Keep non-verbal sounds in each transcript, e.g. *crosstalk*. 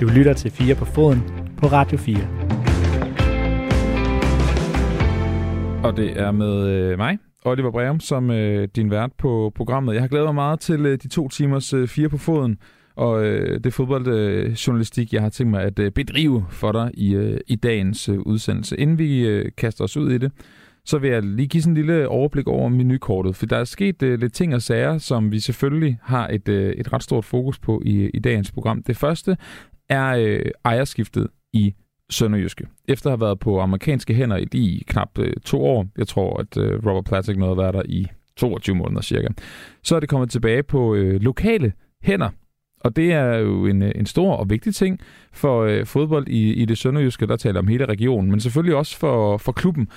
Du lytter til 4 på foden på Radio 4. Og det er med øh, mig, Oliver Breum, som øh, din vært på programmet. Jeg har glædet mig meget til øh, de to timers øh, 4 på foden, og øh, det fodboldjournalistik, øh, jeg har tænkt mig at øh, bedrive for dig i, øh, i dagens øh, udsendelse. Inden vi øh, kaster os ud i det, så vil jeg lige give sådan en lille overblik over menukortet, for der er sket øh, lidt ting og sager, som vi selvfølgelig har et, øh, et ret stort fokus på i, i dagens program. Det første er øh, ejerskiftet i Sønderjyske. Efter at have været på amerikanske hænder i de knap øh, to år, jeg tror, at øh, Robert Platik nåede at være der i 22 måneder cirka, så er det kommet tilbage på øh, lokale hænder. Og det er jo en, øh, en stor og vigtig ting for øh, fodbold i, i det sønderjyske, der taler om hele regionen, men selvfølgelig også for, for klubben.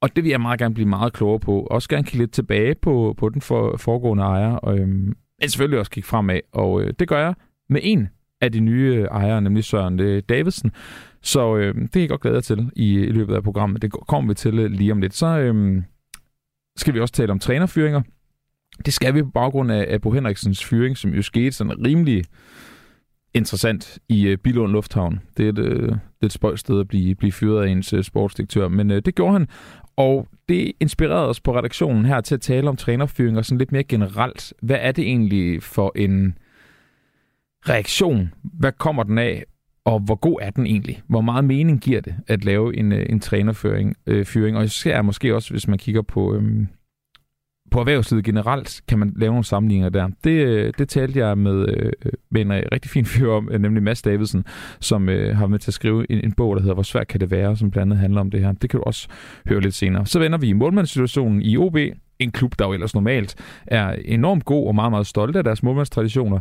Og det vil jeg meget gerne blive meget klogere på. Også gerne kigge lidt tilbage på, på den for, foregående ejer, og, øh, men selvfølgelig også kigge fremad. Og øh, det gør jeg med en af de nye øh, ejere, nemlig Søren Davidsen. Så øh, det er jeg godt glæde til i, i løbet af programmet. Det kommer vi til øh, lige om lidt. Så øh, skal vi også tale om trænerfyringer. Det skal vi på baggrund af, af Bo Henriksens fyring, som jo skete sådan rimelig interessant i øh, Bilund Lufthavn. Det er et, øh, et spøjt sted at blive, blive fyret af ens øh, sportsdirektør, men øh, det gjorde han. Og det inspirerede os på redaktionen her til at tale om trænerfyringer sådan lidt mere generelt. Hvad er det egentlig for en reaktion? Hvad kommer den af? Og hvor god er den egentlig? Hvor meget mening giver det at lave en, øh, en trænerføring? Øh, fyring? Og især måske også, hvis man kigger på, øhm, på erhvervslivet generelt, kan man lave nogle sammenligninger der. Det, øh, det talte jeg med, øh, med en øh, rigtig fin fyr om, øh, nemlig Mads Davidsen, som øh, har med til at skrive en, en bog, der hedder Hvor svært kan det være, som blandt andet handler om det her. Det kan du også høre lidt senere. Så vender vi i målmandssituationen i OB, en klub, der jo ellers normalt er enormt god og meget, meget stolt af deres målmandstraditioner.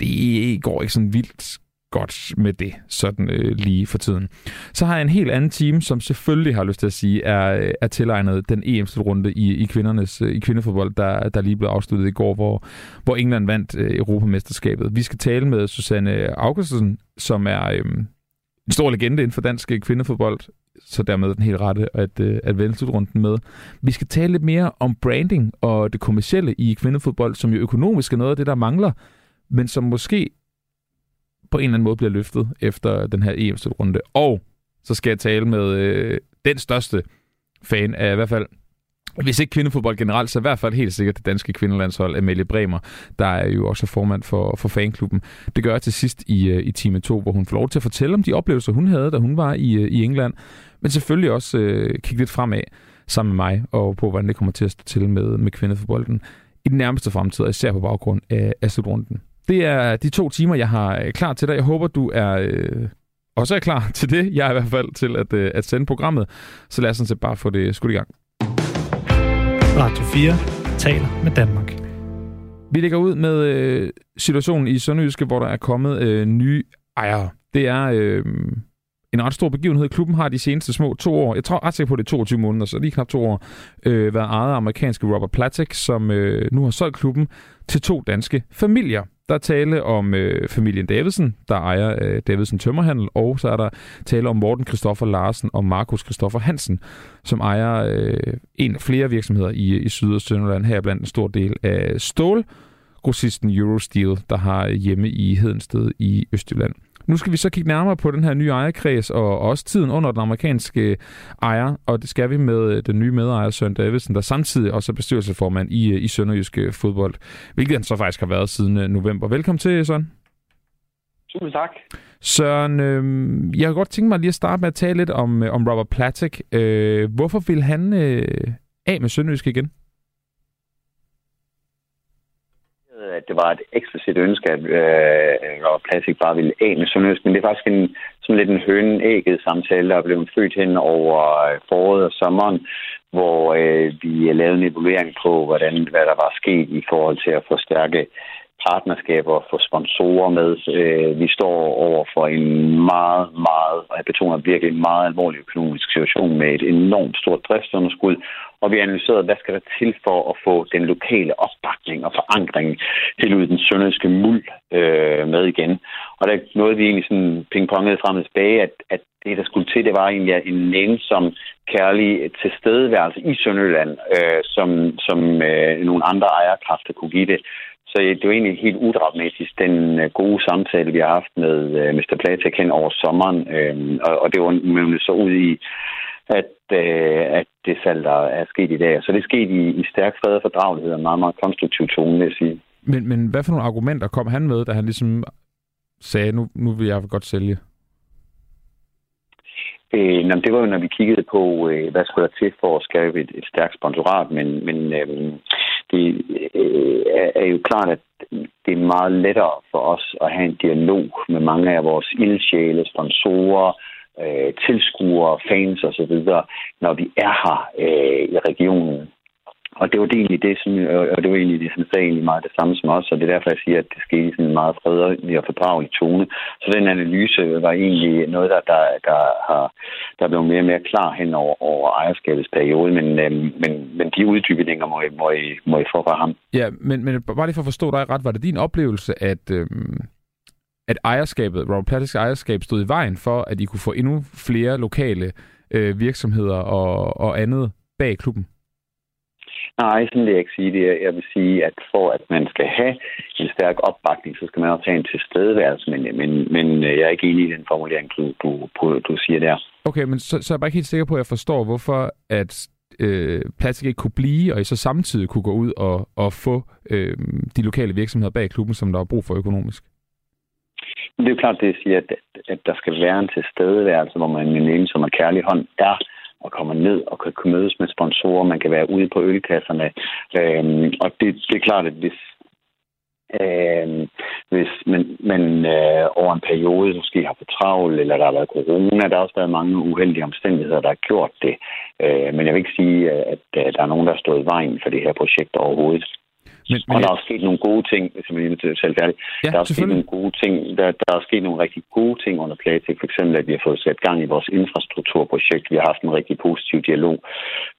Det går ikke sådan vildt godt med det, sådan øh, lige for tiden. Så har jeg en helt anden team, som selvfølgelig har lyst til at sige, er, øh, er tilegnet den EM-slutrunde i, i, kvindernes, øh, i kvindefodbold, der, der lige blev afsluttet i går, hvor, hvor England vandt øh, Europamesterskabet. Vi skal tale med Susanne Augustsen, som er øh, en stor legende inden for dansk øh, kvindefodbold, så dermed den helt rette at, øh, at vende slutrunden med. Vi skal tale lidt mere om branding og det kommercielle i kvindefodbold, som jo økonomisk er noget af det, der mangler, men som måske på en eller anden måde bliver løftet efter den her EM-slutrunde. Og så skal jeg tale med øh, den største fan af i hvert fald hvis ikke kvindefodbold generelt, så i hvert fald helt sikkert det danske kvindelandshold, Amalie Bremer, der er jo også formand for, for fanklubben. Det gør jeg til sidst i, øh, i time 2, hvor hun får lov til at fortælle om de oplevelser, hun havde, da hun var i, øh, i England, men selvfølgelig også øh, kigge lidt fremad sammen med mig, og på, hvordan det kommer til at stå til med, med kvindefodbolden i den nærmeste fremtid, især på baggrund af, af slutrunden. Det er de to timer, jeg har øh, klar til dig. Jeg håber, du er øh, også er klar *laughs* til det. Jeg er i hvert fald til at, øh, at sende programmet. Så lad os sådan set bare få det skudt i gang. Radio 4 taler med Danmark. Vi lægger ud med øh, situationen i Sønderjyske, hvor der er kommet øh, nye ejere. Det er øh, en ret stor begivenhed. Klubben har de seneste små to år, jeg tror ret sikkert på det 22 måneder, så lige knap to år, øh, været ejet af amerikanske Robert Platek, som øh, nu har solgt klubben til to danske familier. Der er tale om øh, familien Davidsen, der ejer øh, Davidsen Tømmerhandel, og så er der tale om Morten Kristoffer Larsen og Markus Kristoffer Hansen, som ejer øh, en af flere virksomheder i, i Syd- og Sønderland, her blandt en stor del af stål, grossisten Eurosteel, der har hjemme i Hedensted i Østjylland. Nu skal vi så kigge nærmere på den her nye ejerkreds, og også tiden under den amerikanske ejer, og det skal vi med den nye medejer Søren Davidsen, der samtidig også er bestyrelsesformand i, i Sønderjyske fodbold, hvilket han så faktisk har været siden øh, november. Velkommen til, Søren. Tusind tak. Søren, øh, jeg har godt tænkt mig lige at starte med at tale lidt om, øh, om Robert Platik. Øh, hvorfor vil han øh, af med Sønderjysk igen? At det var et eksplicit ønske, at øh, Plastik bare ville af med Sønderjysk, men det er faktisk en, sådan lidt en hønen-ægget samtale, der er blevet født hen over øh, foråret og sommeren, hvor øh, vi lavede en evaluering på, hvordan, hvad der var sket i forhold til at forstærke partnerskaber få sponsorer med. Øh, vi står over for en meget, meget, og jeg betoner virkelig en meget alvorlig økonomisk situation med et enormt stort driftsunderskud, og vi analyserede, hvad skal der til for at få den lokale opbakning og forankring til ud den sønderjyske muld øh, med igen. Og der nåede vi egentlig sådan pingpongede frem og tilbage, at, at det, der skulle til, det var egentlig en som kærlig tilstedeværelse i Sønderjylland, øh, som, som øh, nogle andre ejerkræfter kunne give det så det er jo egentlig helt udramatisk, den øh, gode samtale, vi har haft med øh, Mr. Platek hen over sommeren. Øh, og, og det var jo så ud i, at, øh, at det salg, der er sket i dag. Så det er sket i, i stærk fred og fordragelighed og meget, meget konstruktiv tone, vil jeg sige. Men, men hvad for nogle argumenter kom han med, da han ligesom sagde, nu, nu vil jeg godt sælge? Øh, jamen, det var jo, når vi kiggede på, øh, hvad skulle der til for at skabe et, et stærkt sponsorat, men, men øh, det øh, er jo klart, at det er meget lettere for os at have en dialog med mange af vores ildsjæle, sponsorer, øh, tilskuere, fans osv., når vi er her øh, i regionen. Og det var det egentlig det, som, og det var egentlig det, som sagde egentlig meget det samme som os, og det er derfor, jeg siger, at det skete i sådan en meget fredelig og fordragelig tone. Så den analyse var egentlig noget, der, der, der, har, der blev mere og mere klar hen over, over ejerskabets periode, men, øhm, men, men de uddybninger må I, må I, må I få fra ham. Ja, men, men bare lige for at forstå dig ret, var det din oplevelse, at, øhm, at ejerskabet, Robert Plattiks ejerskab, stod i vejen for, at I kunne få endnu flere lokale øh, virksomheder og, og andet bag klubben? Nej, sådan vil jeg ikke sige det. Jeg vil sige, at for at man skal have en stærk opbakning, så skal man også have en tilstedeværelse, men, men, men øh, jeg er ikke enig i den formulering, du, du, du siger der. Okay, men så, så er jeg bare ikke helt sikker på, at jeg forstår, hvorfor at øh, Plastik ikke kunne blive, og I så samtidig kunne gå ud og, og få øh, de lokale virksomheder bag klubben, som der er brug for økonomisk. Det er jo klart, det siger, at, at der skal være en tilstedeværelse, hvor man med en som en kærlig hånd er og kommer ned og kan mødes med sponsorer. Man kan være ude på ølkasserne. Øhm, og det, det er klart, at hvis, øh, hvis man, man øh, over en periode måske har fået travlt, eller der har været corona, der har også været mange uheldige omstændigheder, der har gjort det. Øh, men jeg vil ikke sige, at, at der er nogen, der har stået i vejen for det her projekt overhovedet. Men, men og der er sket nogle gode ting, hvis jeg er selv færdig. Ja, der er sket nogle gode ting. Der, der er sket nogle rigtig gode ting under Platik. For eksempel, at vi har fået sat gang i vores infrastrukturprojekt. Vi har haft en rigtig positiv dialog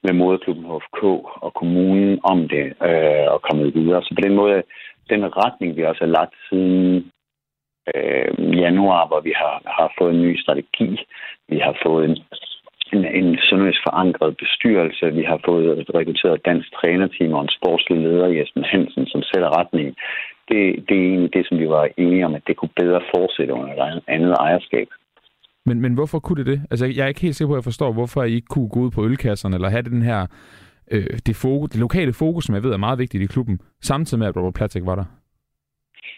med moderklubben HFK og kommunen om det øh, og kommet videre. Så på den måde, den retning, vi også har lagt siden øh, januar, hvor vi har, har fået en ny strategi. Vi har fået en en, en sønderjysk forankret bestyrelse. Vi har fået rekrutteret dansk trænerteam og en sportslig leder, Jesper Hansen, som sætter retning. Det, det er egentlig det, som vi var enige om, at det kunne bedre fortsætte under et andet ejerskab. Men, men hvorfor kunne det det? Altså, jeg er ikke helt sikker på, at jeg forstår, hvorfor I ikke kunne gå ud på ølkasserne, eller have den her, øh, det, fokus, det lokale fokus, som jeg ved er meget vigtigt i klubben, samtidig med, at Robert Platik var der.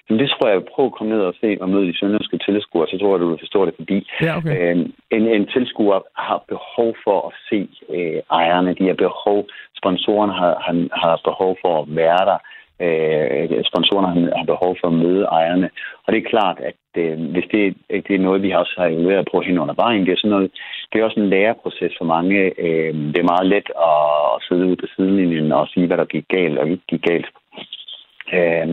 Men det tror jeg, prøv at komme ned og se og møde de sønderske tilskuere, så tror jeg, du vil forstå det, fordi ja, okay. øh, en, en tilskuer har behov for at se øh, ejerne, de har behov, sponsorerne har, har, har behov for at være der, øh, sponsorerne har, har behov for at møde ejerne. Og det er klart, at øh, hvis det, det er noget, vi også har evalueret på hen under vejen, det er, sådan noget, det er også en læreproces for mange. Øh, det er meget let at, at sidde ude på sidelinjen og sige, hvad der gik galt og ikke gik galt øh,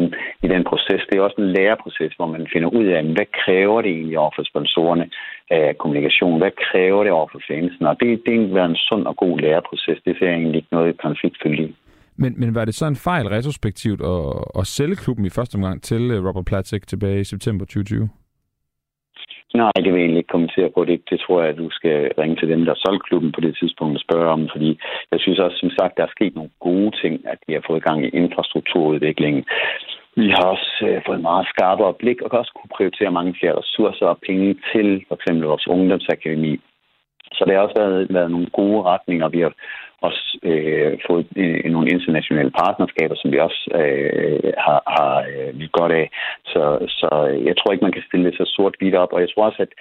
i den proces. Det er også en læreproces, hvor man finder ud af, hvad kræver det egentlig over for sponsorerne af kommunikation? Hvad kræver det over for fansen? Og det, det har været en sund og god læreproces. Det ser jeg egentlig ikke noget konfliktfyldt i. Men, men var det så en fejl retrospektivt at, at sælge klubben i første omgang til øh, Robert Platzek tilbage i september 2020? Nej, det vil jeg egentlig ikke kommentere på. Det, det tror jeg, at du skal ringe til dem, der solgte klubben på det tidspunkt og spørge om, fordi jeg synes også, som sagt, der er sket nogle gode ting, at vi har fået gang i infrastrukturudviklingen. Vi har også øh, fået meget skarpere blik og kan også kunne prioritere mange flere ressourcer og penge til for eksempel vores ungdomsakademi. Så det har også været, været nogle gode retninger. Vi har også øh, fået øh, nogle internationale partnerskaber, som vi også øh, har, har øh, vi godt af. Så, så jeg tror ikke, man kan stille det så sort-hvidt op. Og jeg tror også, at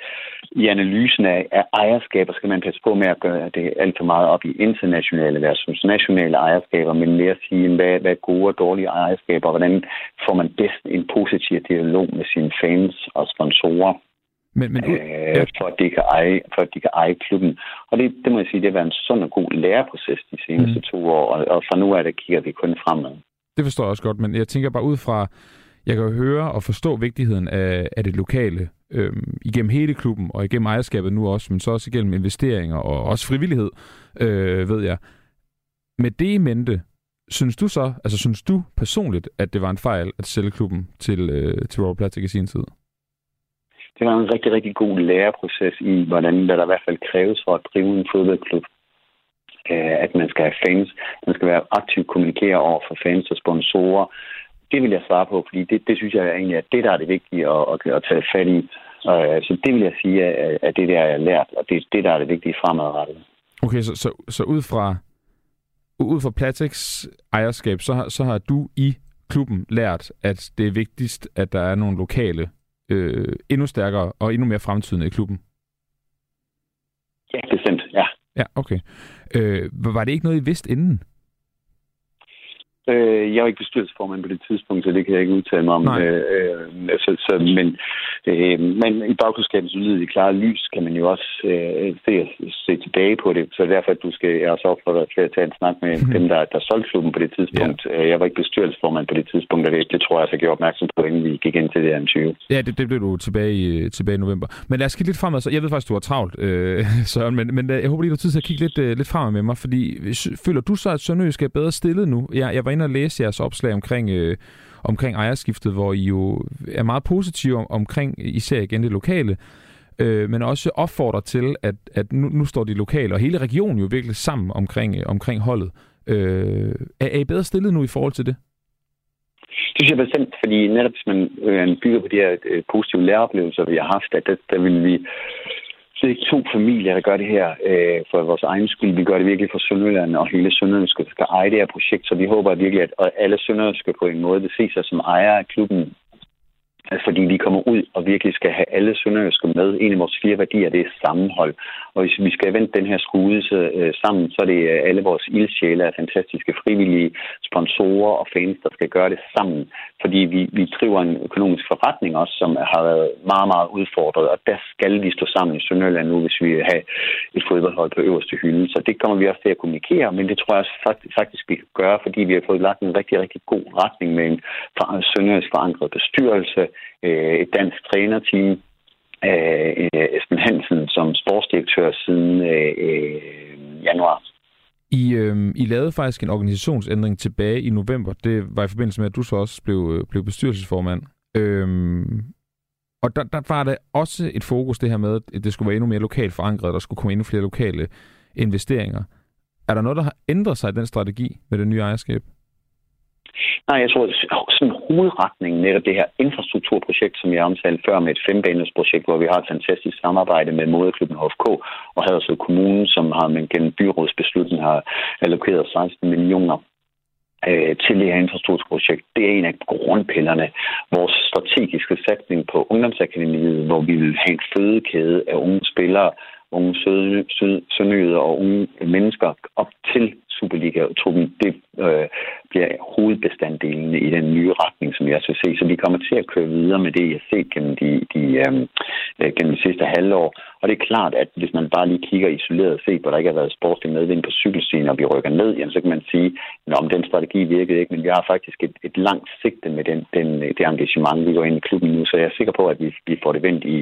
i analysen af, af ejerskaber skal man passe på med at gøre det alt for meget op i internationale versus nationale ejerskaber, men mere at sige, hvad, hvad er gode og dårlige ejerskaber, og hvordan får man bedst en positiv dialog med sine fans og sponsorer. Men, men, øh, ja. for, at de kan eje, for at de kan eje klubben. Og det, det må jeg sige, det har været en sund og god læreproces de seneste mm. to år, og, og fra nu af det kigger vi kun fremad. Det forstår jeg også godt, men jeg tænker bare ud fra, jeg kan jo høre og forstå vigtigheden af, af det lokale øhm, igennem hele klubben, og igennem ejerskabet nu også, men så også igennem investeringer og også frivillighed, øh, ved jeg. Med det i mente, synes du så, altså synes du personligt, at det var en fejl at sælge klubben til, øh, til Robert Platik i sin tid? Det var en rigtig, rigtig god læreproces i, hvordan hvad der i hvert fald kræves for at drive en fodboldklub. Øh, at man skal have fans, man skal være aktivt kommunikere over for fans og sponsorer. det vil jeg svare på, fordi det, det synes jeg egentlig er det, der er det vigtige at, at, at tage fat i. Øh, så det vil jeg sige, at, det der er lært, og det er det, der er det vigtige fremadrettet. Okay, så, så, så ud fra ud fra Platex ejerskab, så har, så har du i klubben lært, at det er vigtigst, at der er nogle lokale øh, endnu stærkere og endnu mere fremtidende i klubben? Ja, bestemt, ja. Ja, okay. Øh, var det ikke noget, I vidste inden? Øh, jeg var ikke bestyrelsesformand på det tidspunkt, så det kan jeg ikke udtale mig om. Øh, øh, så, så, men, øh, men i bagklodskabens ulydige klare lys kan man jo også øh, se, se tilbage på det. Så derfor, at du skal jeg også opfordre til at tage en snak med mm. dem, der, der solgte klubben på det tidspunkt. Ja. Øh, jeg var ikke bestyrelsesformand på det tidspunkt, og det, det tror jeg, jeg gjorde opmærksom på, inden vi gik ind til det 20. Ja, det, det blev du tilbage i, tilbage i november. Men lad os kigge lidt fremad. Så jeg ved faktisk, du har travlt, øh, *laughs* Søren, men, men øh, jeg håber lige, du har tid til at kigge lidt, lidt fremad med mig, fordi føler du så, at Sønderjysk er bedre stillet nu? Jeg, jeg var inde og læse jeres opslag omkring, øh, omkring ejerskiftet, hvor I jo er meget positive om, omkring især igen det lokale, øh, men også opfordrer til, at, at nu, nu står de lokale og hele regionen jo virkelig sammen omkring, øh, omkring holdet. Øh, er, er I bedre stillet nu i forhold til det? Det synes jeg bestemt, fordi netop hvis man øh, bygger på de her øh, positive læreoplevelser, vi har haft, at der, der vil vi det er ikke to familier, der gør det her øh, for vores egen skyld. Vi gør det virkelig for Sønderjylland og hele Sønderjylland skal eje det her projekt, så vi håber virkelig, at alle Sønderjyske på en måde vil se sig som ejer af klubben fordi vi kommer ud og virkelig skal have alle sønderjyske med. En af vores fire værdier, det er sammenhold. Og hvis vi skal vente den her skude øh, sammen, så er det øh, alle vores ildsjæle af fantastiske frivillige sponsorer og fans, der skal gøre det sammen. Fordi vi, vi driver en økonomisk forretning også, som har været meget, meget udfordret. Og der skal vi stå sammen i Sønderjylland nu, hvis vi vil have et fodboldhold på øverste hylde. Så det kommer vi også til at kommunikere, men det tror jeg faktisk, vi kan gøre, fordi vi har fået lagt en rigtig, rigtig god retning med en sønderjysk forankret bestyrelse, øh, et dansk trænerteam, øh, øh, Esben Hansen som sportsdirektør siden øh, øh, januar. I, øh, I lavede faktisk en organisationsændring tilbage i november. Det var i forbindelse med, at du så også blev, øh, blev bestyrelsesformand. Øh, og der, der var det også et fokus, det her med, at det skulle være endnu mere lokalt forankret, der skulle komme endnu flere lokale investeringer. Er der noget, der har ændret sig i den strategi med det nye ejerskab? Nej, jeg tror, sådan hovedretningen netop det her infrastrukturprojekt, som jeg omtalte før med et fembanersprojekt, hvor vi har et fantastisk samarbejde med Moderklubben HFK og Haderslev Kommune, som har men gennem byrådsbeslutning har allokeret 16 millioner øh, til det her infrastrukturprojekt. Det er en af grundpillerne. Vores strategiske satsning på Ungdomsakademiet, hvor vi vil have en fødekæde af unge spillere, unge sønøder og unge mennesker op til Superliga-truppen, det øh, bliver hovedbestanddelen i den nye retning, som jeg skal se. Så vi kommer til at køre videre med det, jeg har set gennem de, de, øh, øh gennem de sidste halvår. Og det er klart, at hvis man bare lige kigger isoleret og ser, hvor der ikke har været sportslig medvind på cykelstien, og vi rykker ned, jamen, så kan man sige, at den strategi virkede ikke, men vi har faktisk et, et langt sigte med den, den, det engagement, vi går ind i klubben nu. Så jeg er sikker på, at vi, vi får det vendt i,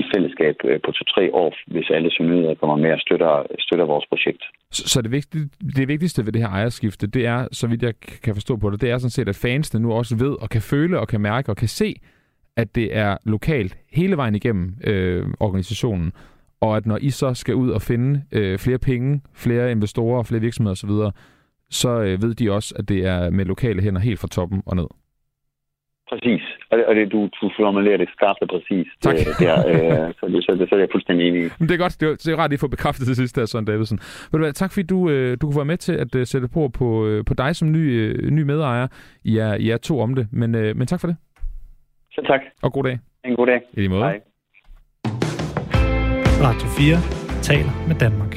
i fællesskab øh, på to-tre år, hvis alle synøder kommer med og støtter, støtter vores projekt. Så, så det, vigtige, det vigtigste ved det her ejerskifte, det er, så vidt jeg kan forstå på det, det er sådan set, at fansene nu også ved og kan føle og kan mærke og kan se, at det er lokalt hele vejen igennem øh, organisationen, og at når I så skal ud og finde øh, flere penge, flere investorer, flere virksomheder osv., så øh, ved de også, at det er med lokale hænder helt fra toppen og ned. Præcis. Og det, og det, du, du formulerer det skarpt og præcis. Tak. Det, der, øh, *laughs* så, det, så, det, så er jeg fuldstændig enig i. Men det er godt. Det er, det er rart, at I får bekræftet det sidste her, Søren Davidsen. Ved du hvad, tak fordi du, øh, du kunne være med til at øh, sætte på på, øh, på dig som ny, øh, ny medejer. I er, I er to om det, men, øh, men tak for det. Så tak. Og god dag. En god dag. I lige måde. Hej. Radio 4 taler med Danmark.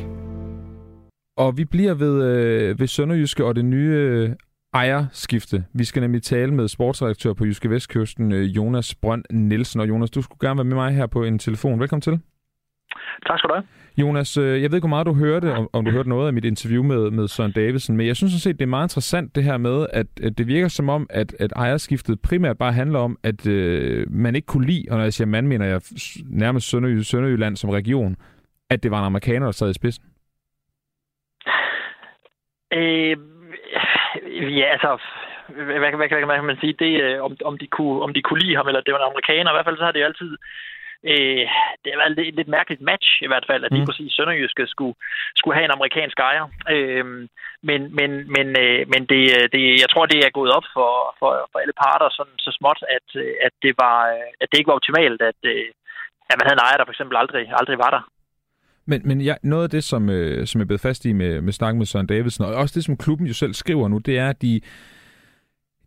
Og vi bliver ved, øh, ved Sønderjyske og det nye øh, ejerskifte. Vi skal nemlig tale med sportsredaktør på Jyske Vestkysten, øh, Jonas Brønd Nielsen. Og Jonas, du skulle gerne være med mig her på en telefon. Velkommen til. Tak skal du have. Jonas, øh, jeg ved ikke, hvor meget du hørte, om, om du hørte noget af mit interview med, med Søren Davidsen, men jeg synes sådan set, det er meget interessant det her med, at, at det virker som om, at, at ejerskiftet primært bare handler om, at øh, man ikke kunne lide, og når jeg siger man, mener jeg nærmest Sønderjy, Sønderjylland som region, at det var en amerikaner, der sad i spidsen. Øh, ja, altså, hvad, hvad, hvad, hvad kan man sige? Det, øh, om, om, de kunne, om de kunne lide ham, eller det var en amerikaner. I hvert fald så har det jo altid øh, det været et lidt mærkeligt match i hvert fald, at lige mm. præcis Sønderjyske skulle, skulle have en amerikansk ejer. Øh, men men, men, øh, men det, det, jeg tror, det er gået op for, for, for alle parter sådan, så småt, at, at, det var, at det ikke var optimalt, at, at man havde en ejer, der for eksempel aldrig, aldrig var der. Men, men ja, noget af det, som, øh, som jeg blev fast i med, med snakken med Søren Davidsen, og også det, som klubben jo selv skriver nu, det er, at de,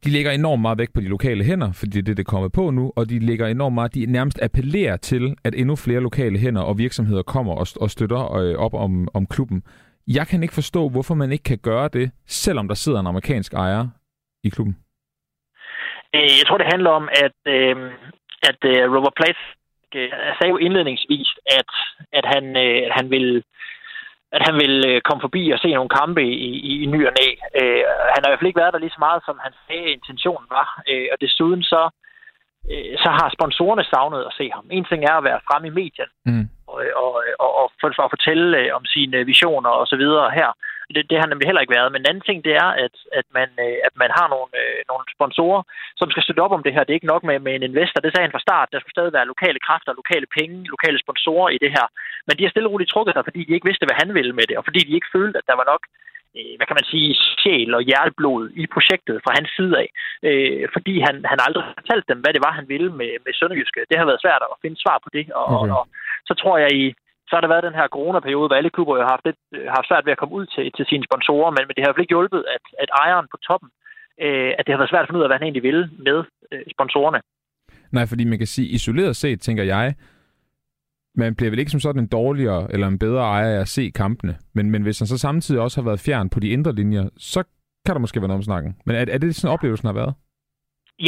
de lægger enormt meget vægt på de lokale hænder, fordi det er det, det er kommet på nu, og de lægger enormt meget, de nærmest appellerer til, at endnu flere lokale hænder og virksomheder kommer og, og støtter øh, op om, om klubben. Jeg kan ikke forstå, hvorfor man ikke kan gøre det, selvom der sidder en amerikansk ejer i klubben. Øh, jeg tror, det handler om, at, øh, at øh, Robert Place øh, sagde jo indledningsvis, at, at, han, øh, han vil at han vil øh, komme forbi og se nogle kampe i, i, i ny og næ. Øh, han har i hvert fald ikke været der lige så meget, som han sagde, intentionen var. Øh, og desuden så, øh, så har sponsorerne savnet at se ham. En ting er at være fremme i medierne mm. og, og, og, og, for, for at fortælle øh, om sine visioner og så videre her. Det, det har nemlig heller ikke været. Men en anden ting, det er, at, at, man, øh, at man har nogle, øh, nogle sponsorer, som skal støtte op om det her. Det er ikke nok med, med en investor. Det sagde han fra start. Der skulle stadig være lokale kræfter, lokale penge, lokale sponsorer i det her. Men de har stille og roligt trukket sig, fordi de ikke vidste, hvad han ville med det, og fordi de ikke følte, at der var nok øh, hvad kan man sige, sjæl og hjerteblod i projektet fra hans side af. Øh, fordi han, han aldrig fortalte dem, hvad det var, han ville med, med Sønderjyske. Det har været svært at finde svar på det. Og, okay. og, og så tror jeg, i, så har der været den her coronaperiode, hvor alle klubber har haft, det, har øh, haft svært ved at komme ud til, til sine sponsorer, men, men det har jo ikke hjulpet, at, at ejeren på toppen, øh, at det har været svært at finde ud af, hvad han egentlig ville med øh, sponsorerne. Nej, fordi man kan sige, isoleret set, tænker jeg, man bliver vel ikke som sådan en dårligere eller en bedre ejer af at se kampene. Men, men hvis han så samtidig også har været fjern på de indre linjer, så kan der måske være noget om snakken. Men er, er det sådan, oplevelsen har været?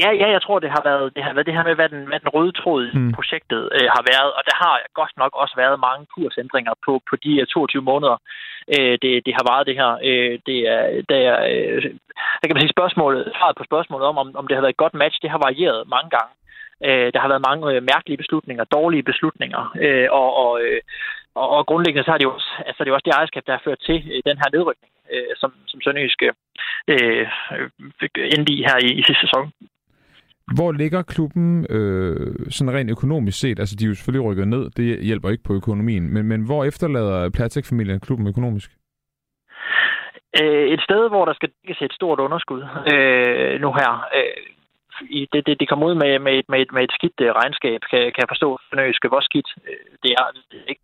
Ja, ja, jeg tror, det har været det, har været det her med, hvad den, hvad den røde tråd i mm. projektet øh, har været. Og der har godt nok også været mange kursændringer på, på de 22 måneder, øh, det, det har varet det her. Øh, det er, det er, øh, der kan man sige, spørgsmålet, svaret på spørgsmålet om, om, om det har været et godt match, det har varieret mange gange. Øh, der har været mange øh, mærkelige beslutninger, dårlige beslutninger, øh, og, og, øh, og, og grundlæggende så er det jo også, altså, det er også det ejerskab, der har ført til øh, den her nedrykning, øh, som, som Sønderjyske øh, endte i her i, i sidste sæson. Hvor ligger klubben øh, sådan rent økonomisk set? Altså, de er jo selvfølgelig rykket ned, det hjælper ikke på økonomien, men, men hvor efterlader Platek-familien klubben økonomisk? Øh, et sted, hvor der skal dækkes et stort underskud øh, nu her. Øh, det, det, det kommer ud med, med, med, med et skidt øh, regnskab, kan, kan jeg forstå, Fornøske, hvor skidt øh, det er. Ikke?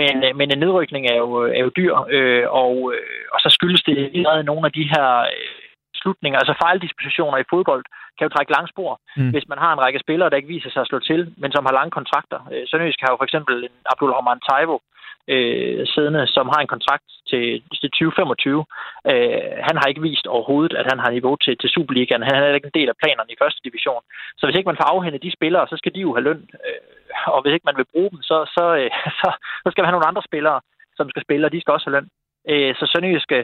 Men, øh, men en nedrykning er jo, er jo dyr, øh, og, og så skyldes det i nogle af de her slutninger, altså fejldispositioner i fodbold, kan jo trække lange spor, mm. hvis man har en række spillere, der ikke viser sig at slå til, men som har lange kontrakter. Sønderjysk har jo for eksempel en Abdul Rahman Taivo, øh, siddende, som har en kontrakt til, til 2025. Øh, han har ikke vist overhovedet, at han har niveau til, til Superligaen. Han er ikke en del af planerne i første division. Så hvis ikke man får afhændet de spillere, så skal de jo have løn. Øh, og hvis ikke man vil bruge dem, så, så, øh, *laughs* så, så skal man have nogle andre spillere, som skal spille, og de skal også have løn. Øh, så Sønderjyske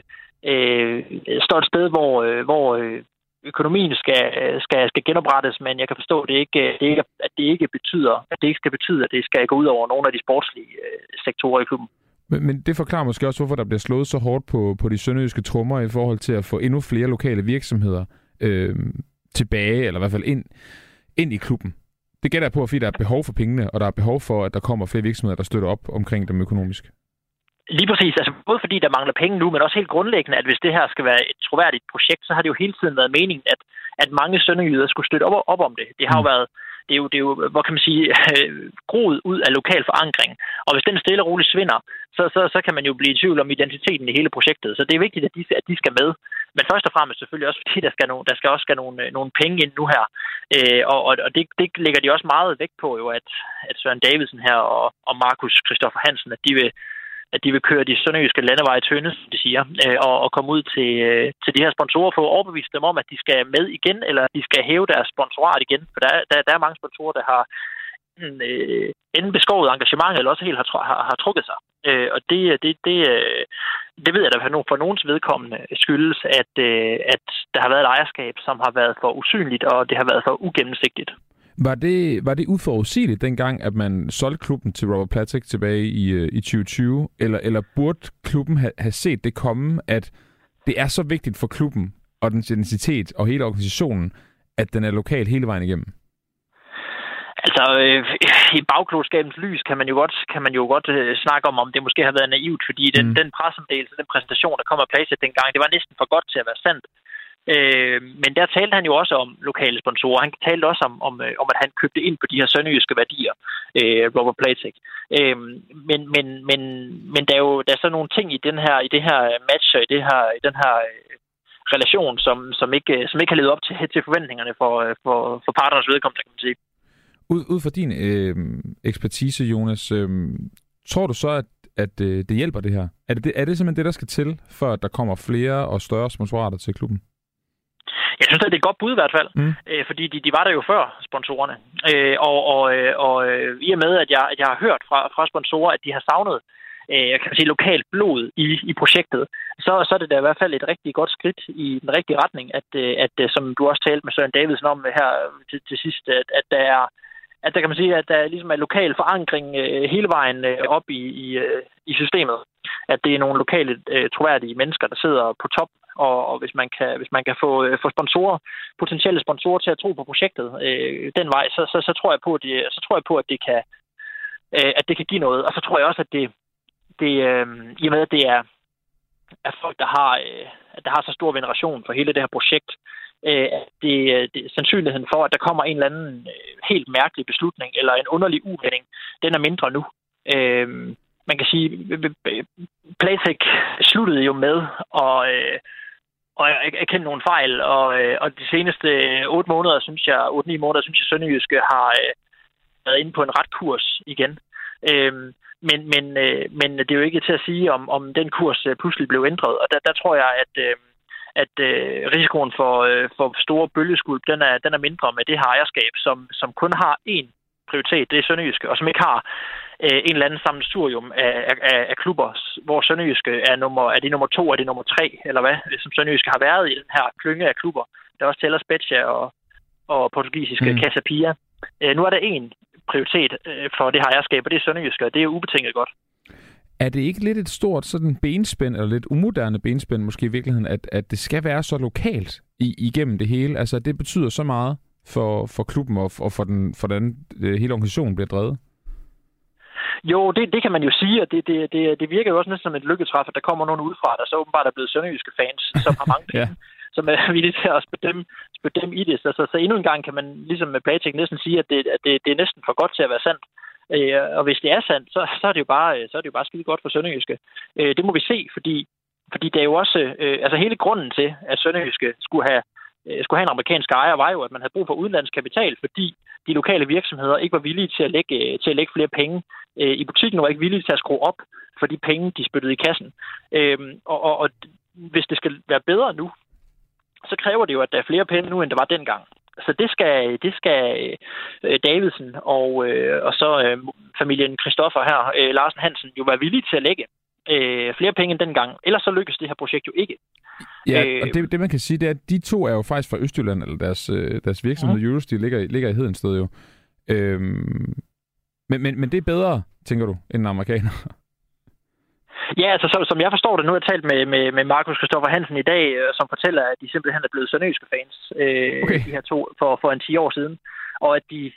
øh, står et sted, hvor, øh, hvor øh, økonomien skal, skal, skal genoprettes, men jeg kan forstå, at det, ikke, det ikke, at det ikke betyder, at det ikke skal betyde, at det skal gå ud over nogle af de sportslige øh, sektorer i klubben. Men, men det forklarer måske også, hvorfor der bliver slået så hårdt på, på de sønderjyske trummer i forhold til at få endnu flere lokale virksomheder øh, tilbage, eller i hvert fald ind, ind i klubben. Det gætter jeg på, fordi der er behov for pengene, og der er behov for, at der kommer flere virksomheder, der støtter op omkring dem økonomisk. Lige præcis. Altså, både fordi der mangler penge nu, men også helt grundlæggende, at hvis det her skal være et troværdigt projekt, så har det jo hele tiden været meningen, at, at mange sønderjyder skulle støtte op, op om det. Det har jo mm. været, det er jo, det er jo hvor kan man sige, *laughs* groet ud af lokal forankring. Og hvis den stille og roligt svinder, så, så, så kan man jo blive i tvivl om identiteten i hele projektet. Så det er vigtigt, at de, at de skal med. Men først og fremmest selvfølgelig også, *laughs* fordi der skal, no, der skal også skal nogle, nogle penge ind nu her. Øh, og og det, det lægger de også meget vægt på, jo, at, at Søren Davidsen her og, og Markus Christoffer Hansen, at de vil, at de vil køre de sønderjyske landeveje tynde, som de siger, øh, og, og komme ud til, øh, til de her sponsorer for at overbevise dem om, at de skal med igen, eller de skal hæve deres sponsorat igen. For der, der, der er mange sponsorer, der har øh, enten beskåret engagement, eller også helt har, har, har trukket sig. Øh, og det, det, det, øh, det ved jeg da for nogens vedkommende skyldes, at, øh, at der har været et ejerskab, som har været for usynligt, og det har været for ugennemsigtigt. Var det, var det uforudsigeligt dengang, at man solgte klubben til Robert Platek tilbage i, øh, i 2020? Eller, eller burde klubben have, have set det komme, at det er så vigtigt for klubben og dens identitet og hele organisationen, at den er lokal hele vejen igennem? Altså, øh, i bagklodskabens lys kan man jo godt, kan man jo godt øh, snakke om, om det måske har været naivt, fordi den, mm. den pressemeddelelse, den præsentation, der kom af Playset dengang, det var næsten for godt til at være sandt. Øh, men der talte han jo også om lokale sponsorer. Han talte også om, om, øh, om at han købte ind på de her sønderjyske værdier, øh, Robert Platek. Øh, men, men, men, men der er jo der er så nogle ting i den her i det her match, i det her i den her øh, relation, som, som, ikke, øh, som ikke har levet op til, til forventningerne for, for, for parternes vedkommende, kan man sige. Ud, ud fra din øh, ekspertise, Jonas, øh, tror du så, at, at øh, det hjælper det her? Er det, er det simpelthen det, der skal til, for at der kommer flere og større sponsorater til klubben? Jeg synes, at det er et godt bud i hvert fald, mm. øh, fordi de, de var der jo før, sponsorerne. Øh, og og, øh, og øh, i og med, at jeg, at jeg har hørt fra, fra sponsorer, at de har savnet øh, kan sige, lokalt blod i, i projektet, så, så er det da i hvert fald et rigtig godt skridt i den rigtige retning, at, øh, at som du også talte med Søren Davidsen om her til, til sidst, at, at der er at der kan man sige, at der ligesom er lokal forankring øh, hele vejen øh, op i, i, øh, i systemet. At det er nogle lokale øh, troværdige mennesker, der sidder på top og, og hvis man kan, hvis man kan få, øh, få sponsorer, potentielle sponsorer til at tro på projektet øh, den vej, så, så, så, tror jeg på, at det, så tror jeg på, at det kan, øh, at det kan give noget. Og så tror jeg også, at det, det øh, i og med, at det er, er folk, der har, øh, der har så stor veneration for hele det her projekt, øh, at det, øh, det, sandsynligheden for, at der kommer en eller anden øh, helt mærkelig beslutning eller en underlig uvending, den er mindre nu. Øh, man kan sige, Playtech sluttede jo med at, øh, og jeg, jeg kender nogle fejl, og, øh, og de seneste øh, 8 måneder, synes jeg, 8-9 måneder, synes jeg, Sønderjyske har øh, været inde på en ret kurs igen. Øhm, men, men, øh, men det er jo ikke til at sige, om, om den kurs øh, pludselig blev ændret, og der, der tror jeg, at, øh, at øh, risikoen for, øh, for store bølgeskulp, den er, den er mindre med det her ejerskab, som, som kun har én prioritet, det er Sønderjyske, og som ikke har øh, en eller anden sammensurium af, af, af klubber, hvor Sønderjyske er, nummer, er det nummer to, er det nummer tre, eller hvad, som Sønderjyske har været i den her klynge af klubber. Der også tæller Spezia og, og portugisiske mm. Casa Pia. Øh, nu er der en prioritet øh, for det her ejerskab, og det er Sønderjyske, og det er ubetinget godt. Er det ikke lidt et stort sådan benspænd, eller lidt umoderne benspænd måske i virkeligheden, at, at det skal være så lokalt i, igennem det hele? Altså, det betyder så meget for, for klubben og, og for, den, for den øh, hele organisationen bliver drevet? Jo, det, det kan man jo sige, og det, det, det, det virker jo også næsten som et lykketræf, at der kommer nogen udefra, der så åbenbart er blevet sønderjyske fans, *laughs* som har mange penge, ja. som er villige til at spille dem, spille dem i det. Så, så, så endnu en gang kan man ligesom med Platik næsten sige, at, det, at det, det er næsten for godt til at være sandt. Øh, og hvis det er sandt, så, så, er det jo bare, så er det jo bare skide godt for Sønderjyske. Øh, det må vi se, fordi, fordi det er jo også, øh, altså hele grunden til, at Sønderjyske skulle have øh, skulle have en amerikansk ejer, var jo, at man havde brug for udenlandsk kapital, fordi de lokale virksomheder ikke var villige til at lægge, øh, til at lægge flere penge øh, i butikken, og var ikke villige til at skrue op for de penge, de spyttede i kassen. Øh, og, og, og hvis det skal være bedre nu, så kræver det jo, at der er flere penge nu, end der var dengang. Så det skal, det skal øh, Davidsen og, øh, og så øh, familien Christoffer her, øh, Larsen Hansen, jo være villige til at lægge øh, flere penge end dengang. Ellers så lykkes det her projekt jo ikke. Ja, øh, og det, det man kan sige, det er, at de to er jo faktisk fra Østjylland, eller deres, øh, deres virksomhed, uh-huh. Eurostil, ligger, ligger i Hedensted jo. Øhm, men, men, men det er bedre, tænker du, end en amerikaner? *laughs* Ja, altså som, som jeg forstår det, nu har jeg talt med, med, med Markus Kristoffer Hansen i dag, øh, som fortæller, at de simpelthen er blevet sønderjyske fans, øh, okay. de her to, for, for en 10 år siden. Og at de,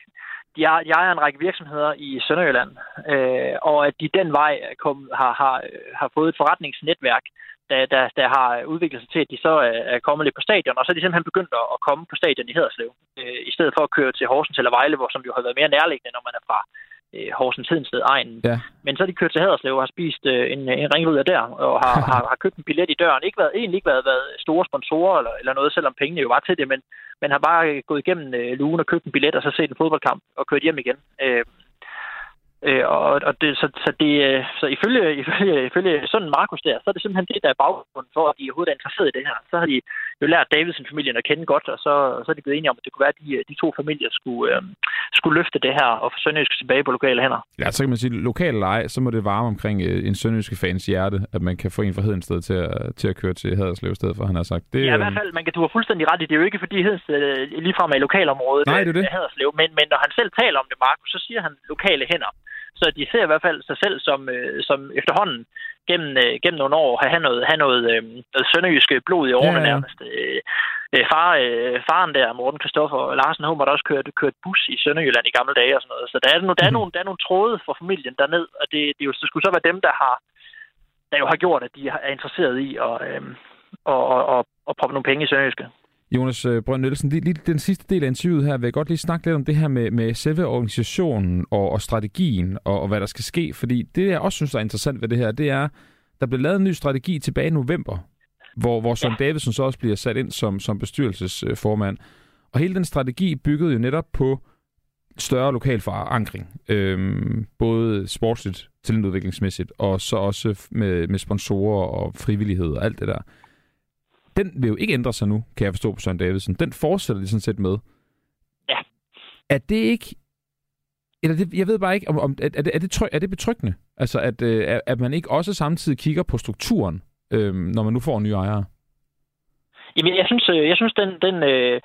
jeg, er, ejer en række virksomheder i Sønderjylland, øh, og at de den vej kom, har, har, øh, har fået et forretningsnetværk, der, der, der har udviklet sig til, at de så er kommet lidt på stadion, og så er de simpelthen begyndt at komme på stadion i Hederslev, øh, i stedet for at køre til Horsens eller Vejle, hvor som jo har været mere nærliggende, når man er fra øh, Horsens Hedensted egen. Ja. Men så er de kørt til Haderslev og har spist øh, en, en ringryder der, og har, *laughs* har, har købt en billet i døren. Ikke været, egentlig ikke været, været store sponsorer eller, eller noget, selvom pengene jo var til det, men, men har bare gået igennem øh, lugen og købt en billet og så set en fodboldkamp og kørt hjem igen. Øh, Øh, og, og det, så, så, det, øh, så ifølge, *laughs* ifølge, ifølge sådan Markus der, så er det simpelthen det, der er baggrunden for, at de overhovedet er interesseret i det her. Så har de jo lært Davidsen-familien at kende godt, og så, så er de blevet enige om, at det kunne være, at de, de to familier skulle, øh, skulle løfte det her og få Sønderjysk tilbage på lokale hænder. Ja, så kan man sige, lokale leje, så må det varme omkring øh, en Sønderjyske fans hjerte, at man kan få en fra Hedensted til at, til at køre til Haderslev i stedet for, han har sagt. Det, ja, i hvert fald, man kan, du har fuldstændig ret i, det er jo ikke fordi Hedensted øh, ligefrem er i lokalområdet Nej, det er det. Haderslev, men, men når han selv taler om det, Markus, så siger han lokale hænder. Så de ser i hvert fald sig selv som, øh, som efterhånden gennem, øh, gennem nogle år have noget, have noget, øh, noget sønderjyske blod i årene ja, ja. nærmest. Øh, øh, far, øh, faren der, Morten Kristoffer Larsen, hun måtte også køre, kørt bus i Sønderjylland i gamle dage og sådan noget. Så der er, der er, mm. nogle, der er nogle tråde for familien derned, og det, det, jo, det skulle så være dem, der har der jo har gjort, at de er interesseret i at, øh, og, og, og, og proppe nogle penge i Sønderjyske. Jonas øh, Brønd Nielsen, lige, lige den sidste del af interviewet her, vil jeg godt lige snakke lidt om det her med, med selve organisationen og, og strategien og, og hvad der skal ske. Fordi det, jeg også synes er interessant ved det her, det er, der blev lavet en ny strategi tilbage i november, hvor, hvor Søren ja. Davidsen så også bliver sat ind som, som bestyrelsesformand. Og hele den strategi byggede jo netop på større lokal forankring. Øhm, både sportsligt, talentudviklingsmæssigt, og så også med, med sponsorer og frivillighed og alt det der den vil jo ikke ændre sig nu, kan jeg forstå på Søren Davidsen. Den fortsætter de sådan set med. Ja. Er det ikke... Eller det, jeg ved bare ikke, om, om er, det, er, det tryg, er det betryggende? Altså, at, øh, at man ikke også samtidig kigger på strukturen, øh, når man nu får nye ejere? Jamen, jeg synes, øh, jeg synes den, den, øh,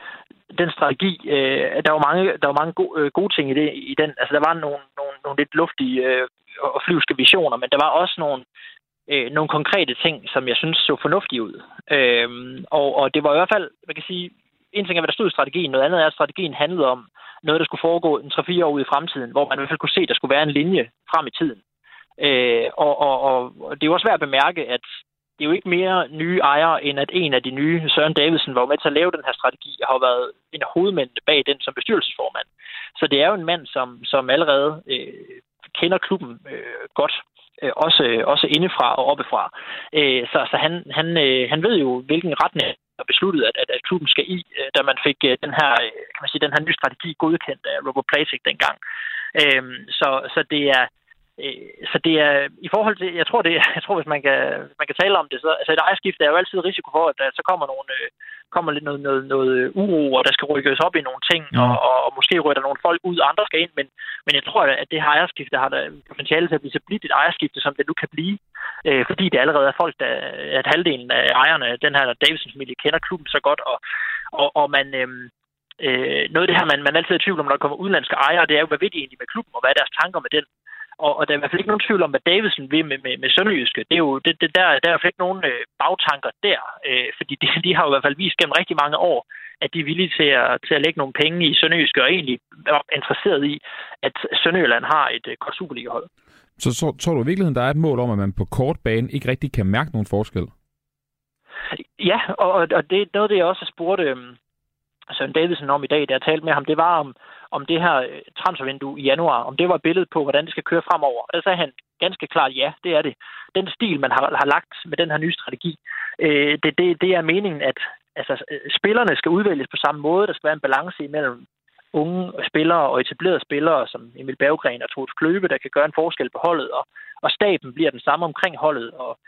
den strategi, øh, der var mange, der var mange gode, øh, gode ting i, det, i den. Altså, der var nogle, nogle, nogle lidt luftige øh, og flyvske visioner, men der var også nogle, øh, nogle konkrete ting, som jeg synes så fornuftige ud. Øh, og, og det var i hvert fald, man kan sige, en ting er, hvad der stod i strategien, noget andet er, at strategien handlede om noget, der skulle foregå en 3-4 år ud i fremtiden, hvor man i hvert fald kunne se, at der skulle være en linje frem i tiden. Øh, og, og, og, og det er jo også værd at bemærke, at det er jo ikke mere nye ejere, end at en af de nye, Søren Davidsen, var med til at lave den her strategi, og har været en af hovedmændene bag den som bestyrelsesformand. Så det er jo en mand, som, som allerede øh, kender klubben øh, godt øh, også, også indefra og oppefra. Øh, så så han, han, øh, han ved jo, hvilken retning er besluttet, at, at, at klubben skal i, øh, da man fik øh, den her, øh, kan man sige, den her nye strategi godkendt af Robert Plasik dengang. Øh, så, så det er, så det er i forhold til, jeg tror, det, *laughs* jeg tror hvis man kan, man kan tale om det, så altså et ejerskifte er jo altid risiko for, at der så kommer nogle, øh, kommer lidt noget, noget, noget uro, og der skal rykkes op i nogle ting, og, og, og måske rykker der nogle folk ud, og andre skal ind, men, men jeg tror, at det her ejerskifte har der potentiale til at blive så blidt et ejerskifte, som det nu kan blive, øh, fordi det allerede er folk, der, at halvdelen af ejerne, den her Davidson-familie, kender klubben så godt, og, og, og man, øh, øh, noget af det her, man, man altid er i tvivl om, når der kommer udenlandske ejere, det er jo, hvad ved de egentlig med klubben, og hvad er deres tanker med den? Og, og der er i hvert fald ikke nogen tvivl om, hvad Davidsen vil med, med, med Sønderjyske. Det er jo, det, det der, der er i hvert fald ikke nogen øh, bagtanker der, øh, fordi de, de har jo i hvert fald vist gennem rigtig mange år, at de er villige til at, til at lægge nogle penge i Sønderjyske, og egentlig er interesseret i, at Sønderjylland har et øh, godt Superliga-hold. Så tror, tror du i virkeligheden, der er et mål om, at man på kort bane ikke rigtig kan mærke nogen forskel? Ja, og, og det er noget, det jeg også spurgte øh, Søren Davidsen om i dag, da jeg talte med ham, det var om, om det her øh, transfervindue i januar, om det var et billede på, hvordan det skal køre fremover. Og der sagde han ganske klart, ja, det er det. Den stil, man har, har lagt med den her nye strategi, øh, det, det, det er meningen, at altså, øh, spillerne skal udvælges på samme måde. Der skal være en balance imellem unge spillere og etablerede spillere, som Emil Berggren og Troels Kløve, der kan gøre en forskel på holdet, og, og staben bliver den samme omkring holdet, og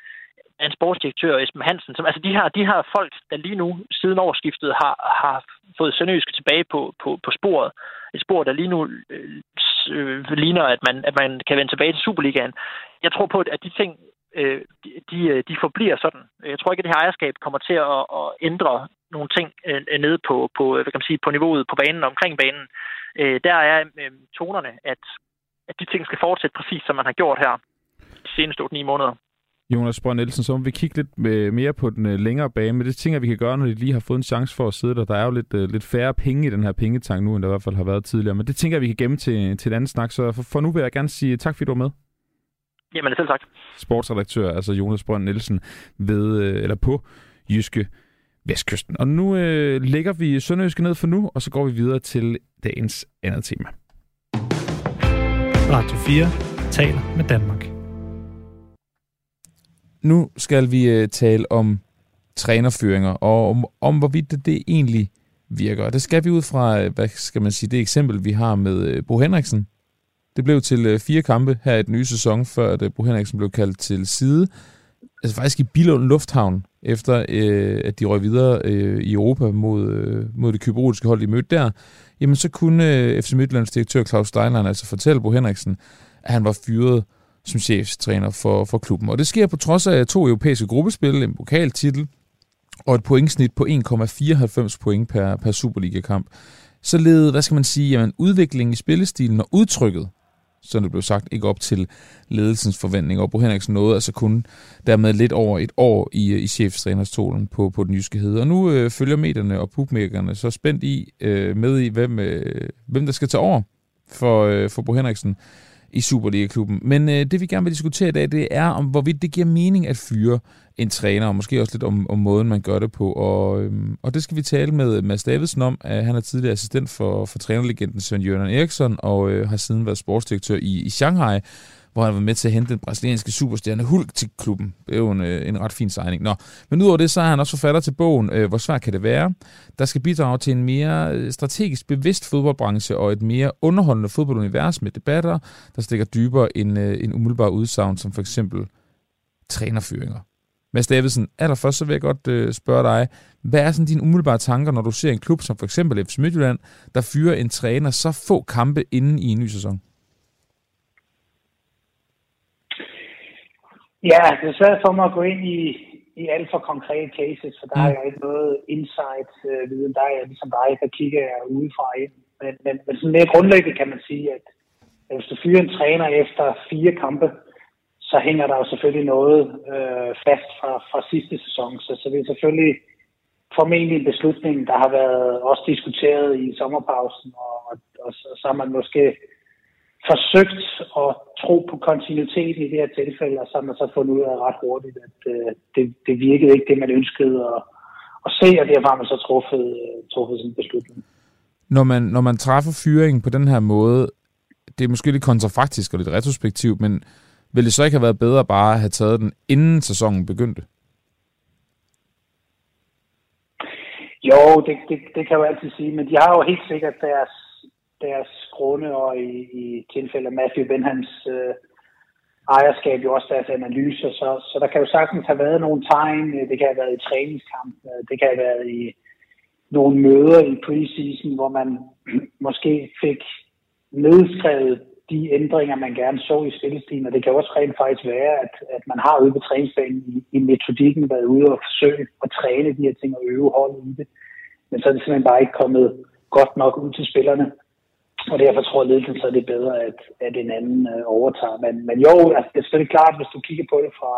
en sportsdirektør, Esben Hansen, som, altså de her, de her folk, der lige nu siden årsskiftet har, har fået Sønderjyske tilbage på, på, på sporet. Et spor, der lige nu øh, øh, ligner, at man, at man kan vende tilbage til Superligaen. Jeg tror på, at de ting, øh, de, øh, de forbliver sådan. Jeg tror ikke, at det her ejerskab kommer til at, at ændre nogle ting øh, nede på, på, øh, hvad kan man sige, på niveauet på banen og omkring banen. Øh, der er øh, tonerne, at, at de ting skal fortsætte præcis, som man har gjort her de seneste 8-9 måneder. Jonas Brønd Nielsen, så må vi kigge lidt øh, mere på den øh, længere bane, men det tænker vi kan gøre, når de lige har fået en chance for at sidde der. Der er jo lidt, øh, lidt færre penge i den her pengetank nu, end der i hvert fald har været tidligere, men det tænker vi kan gemme til, til et andet snak, så for, for nu vil jeg gerne sige tak, fordi du var med. Jamen, selv tak. Sportsredaktør, altså Jonas Brønd Nielsen, ved, eller på Jyske Vestkysten. Og nu øh, lægger vi Sønderjyske ned for nu, og så går vi videre til dagens andet tema. Radio 4 taler med Danmark. Nu skal vi øh, tale om trænerføringer, og om, om hvorvidt det, det egentlig virker. Det skal vi ud fra, øh, hvad skal man sige, det eksempel, vi har med øh, Bo Henriksen. Det blev til øh, fire kampe her i den nye sæson, før at Bo Henriksen blev kaldt til side. Altså faktisk i Billund Lufthavn, efter øh, at de røg videre øh, i Europa mod, øh, mod det kyberotiske hold, de mødte der. Jamen så kunne øh, FC Midtlands direktør Claus Steinlein altså fortælle Bo Henriksen, at han var fyret som cheftræner for, for klubben. Og det sker på trods af to europæiske gruppespil, en pokaltitel og et pointsnit på 1,94 point per, per Superliga-kamp. Så led, hvad skal man sige, jamen, udviklingen i spillestilen og udtrykket, som det blev sagt, ikke op til ledelsens forventninger. Og Bo Henriksen nåede altså kun dermed lidt over et år i, i chefstrænerstolen på, på den jyske hede. Og nu øh, følger medierne og bookmakerne så spændt i, øh, med i, hvem, øh, hvem der skal tage over for, øh, for Bo Henriksen i Superliga-klubben. Men øh, det vi gerne vil diskutere i dag, det er om hvorvidt det giver mening at fyre en træner, og måske også lidt om, om måden, man gør det på. Og, øhm, og det skal vi tale med øh, Mads Davidsen om. Han er tidligere assistent for, for trænerlegenden Søren Jørgen Eriksson, og øh, har siden været sportsdirektør i, i Shanghai, hvor han var med til at hente den brasilianske superstjerne Hulk til klubben. Det er jo en, øh, en ret fin signing. Nå, men udover det, så er han også forfatter til bogen øh, Hvor svært kan det være? Der skal bidrage til en mere øh, strategisk bevidst fodboldbranche og et mere underholdende fodboldunivers med debatter, der stikker dybere end øh, en umiddelbar udsagn, som for eksempel trænerføringer. Mads Davidsen, allerførst så vil jeg godt øh, spørge dig, hvad er sådan dine umiddelbare tanker, når du ser en klub som for eksempel FC Midtjylland, der fyrer en træner så få kampe inden i en ny sæson? Ja, det er svært for mig at gå ind i, i alt for konkrete cases, for der mm. er jo ikke noget insight-viden. Øh, der er jeg ligesom dig, der kigger jeg udefra ind. Men, men, men sådan mere grundlæggende kan man sige, at hvis du fyrer en træner efter fire kampe, så hænger der jo selvfølgelig noget øh, fast fra, fra sidste sæson. Så, så det er selvfølgelig formentlig en beslutning, der har været også diskuteret i sommerpausen, og, og, og, så, så har man måske forsøgt at tro på kontinuitet i det her tilfælde, og så har man så fundet ud af ret hurtigt, at øh, det, det virkede ikke det, man ønskede at, at se, og derfor har man så truffet, truffet sådan en beslutning. Når man, når man træffer fyringen på den her måde, det er måske lidt kontrafaktisk og lidt retrospektivt, men ville det så ikke have været bedre bare at have taget den, inden sæsonen begyndte? Jo, det, det, det kan jeg jo altid sige, men de har jo helt sikkert deres deres grunde, og i, i tilfælde af Matthew Benhams øh, ejerskab jo også deres analyser. Så, så der kan jo sagtens have været nogle tegn. Det kan have været i træningskamp, det kan have været i nogle møder i preseason, hvor man *clears throat* måske fik nedskrevet de ændringer, man gerne så i spillestilen, og det kan også rent faktisk være, at, at man har ude på træningsbanen i, i metodikken været ude og forsøge at træne de her ting og øve holdet i det. Men så er det simpelthen bare ikke kommet godt nok ud til spillerne. Og derfor tror ledelsen, så er det bedre, at, at en anden øh, overtager. Men, men jo, altså, det er selvfølgelig klart, hvis du kigger på det fra,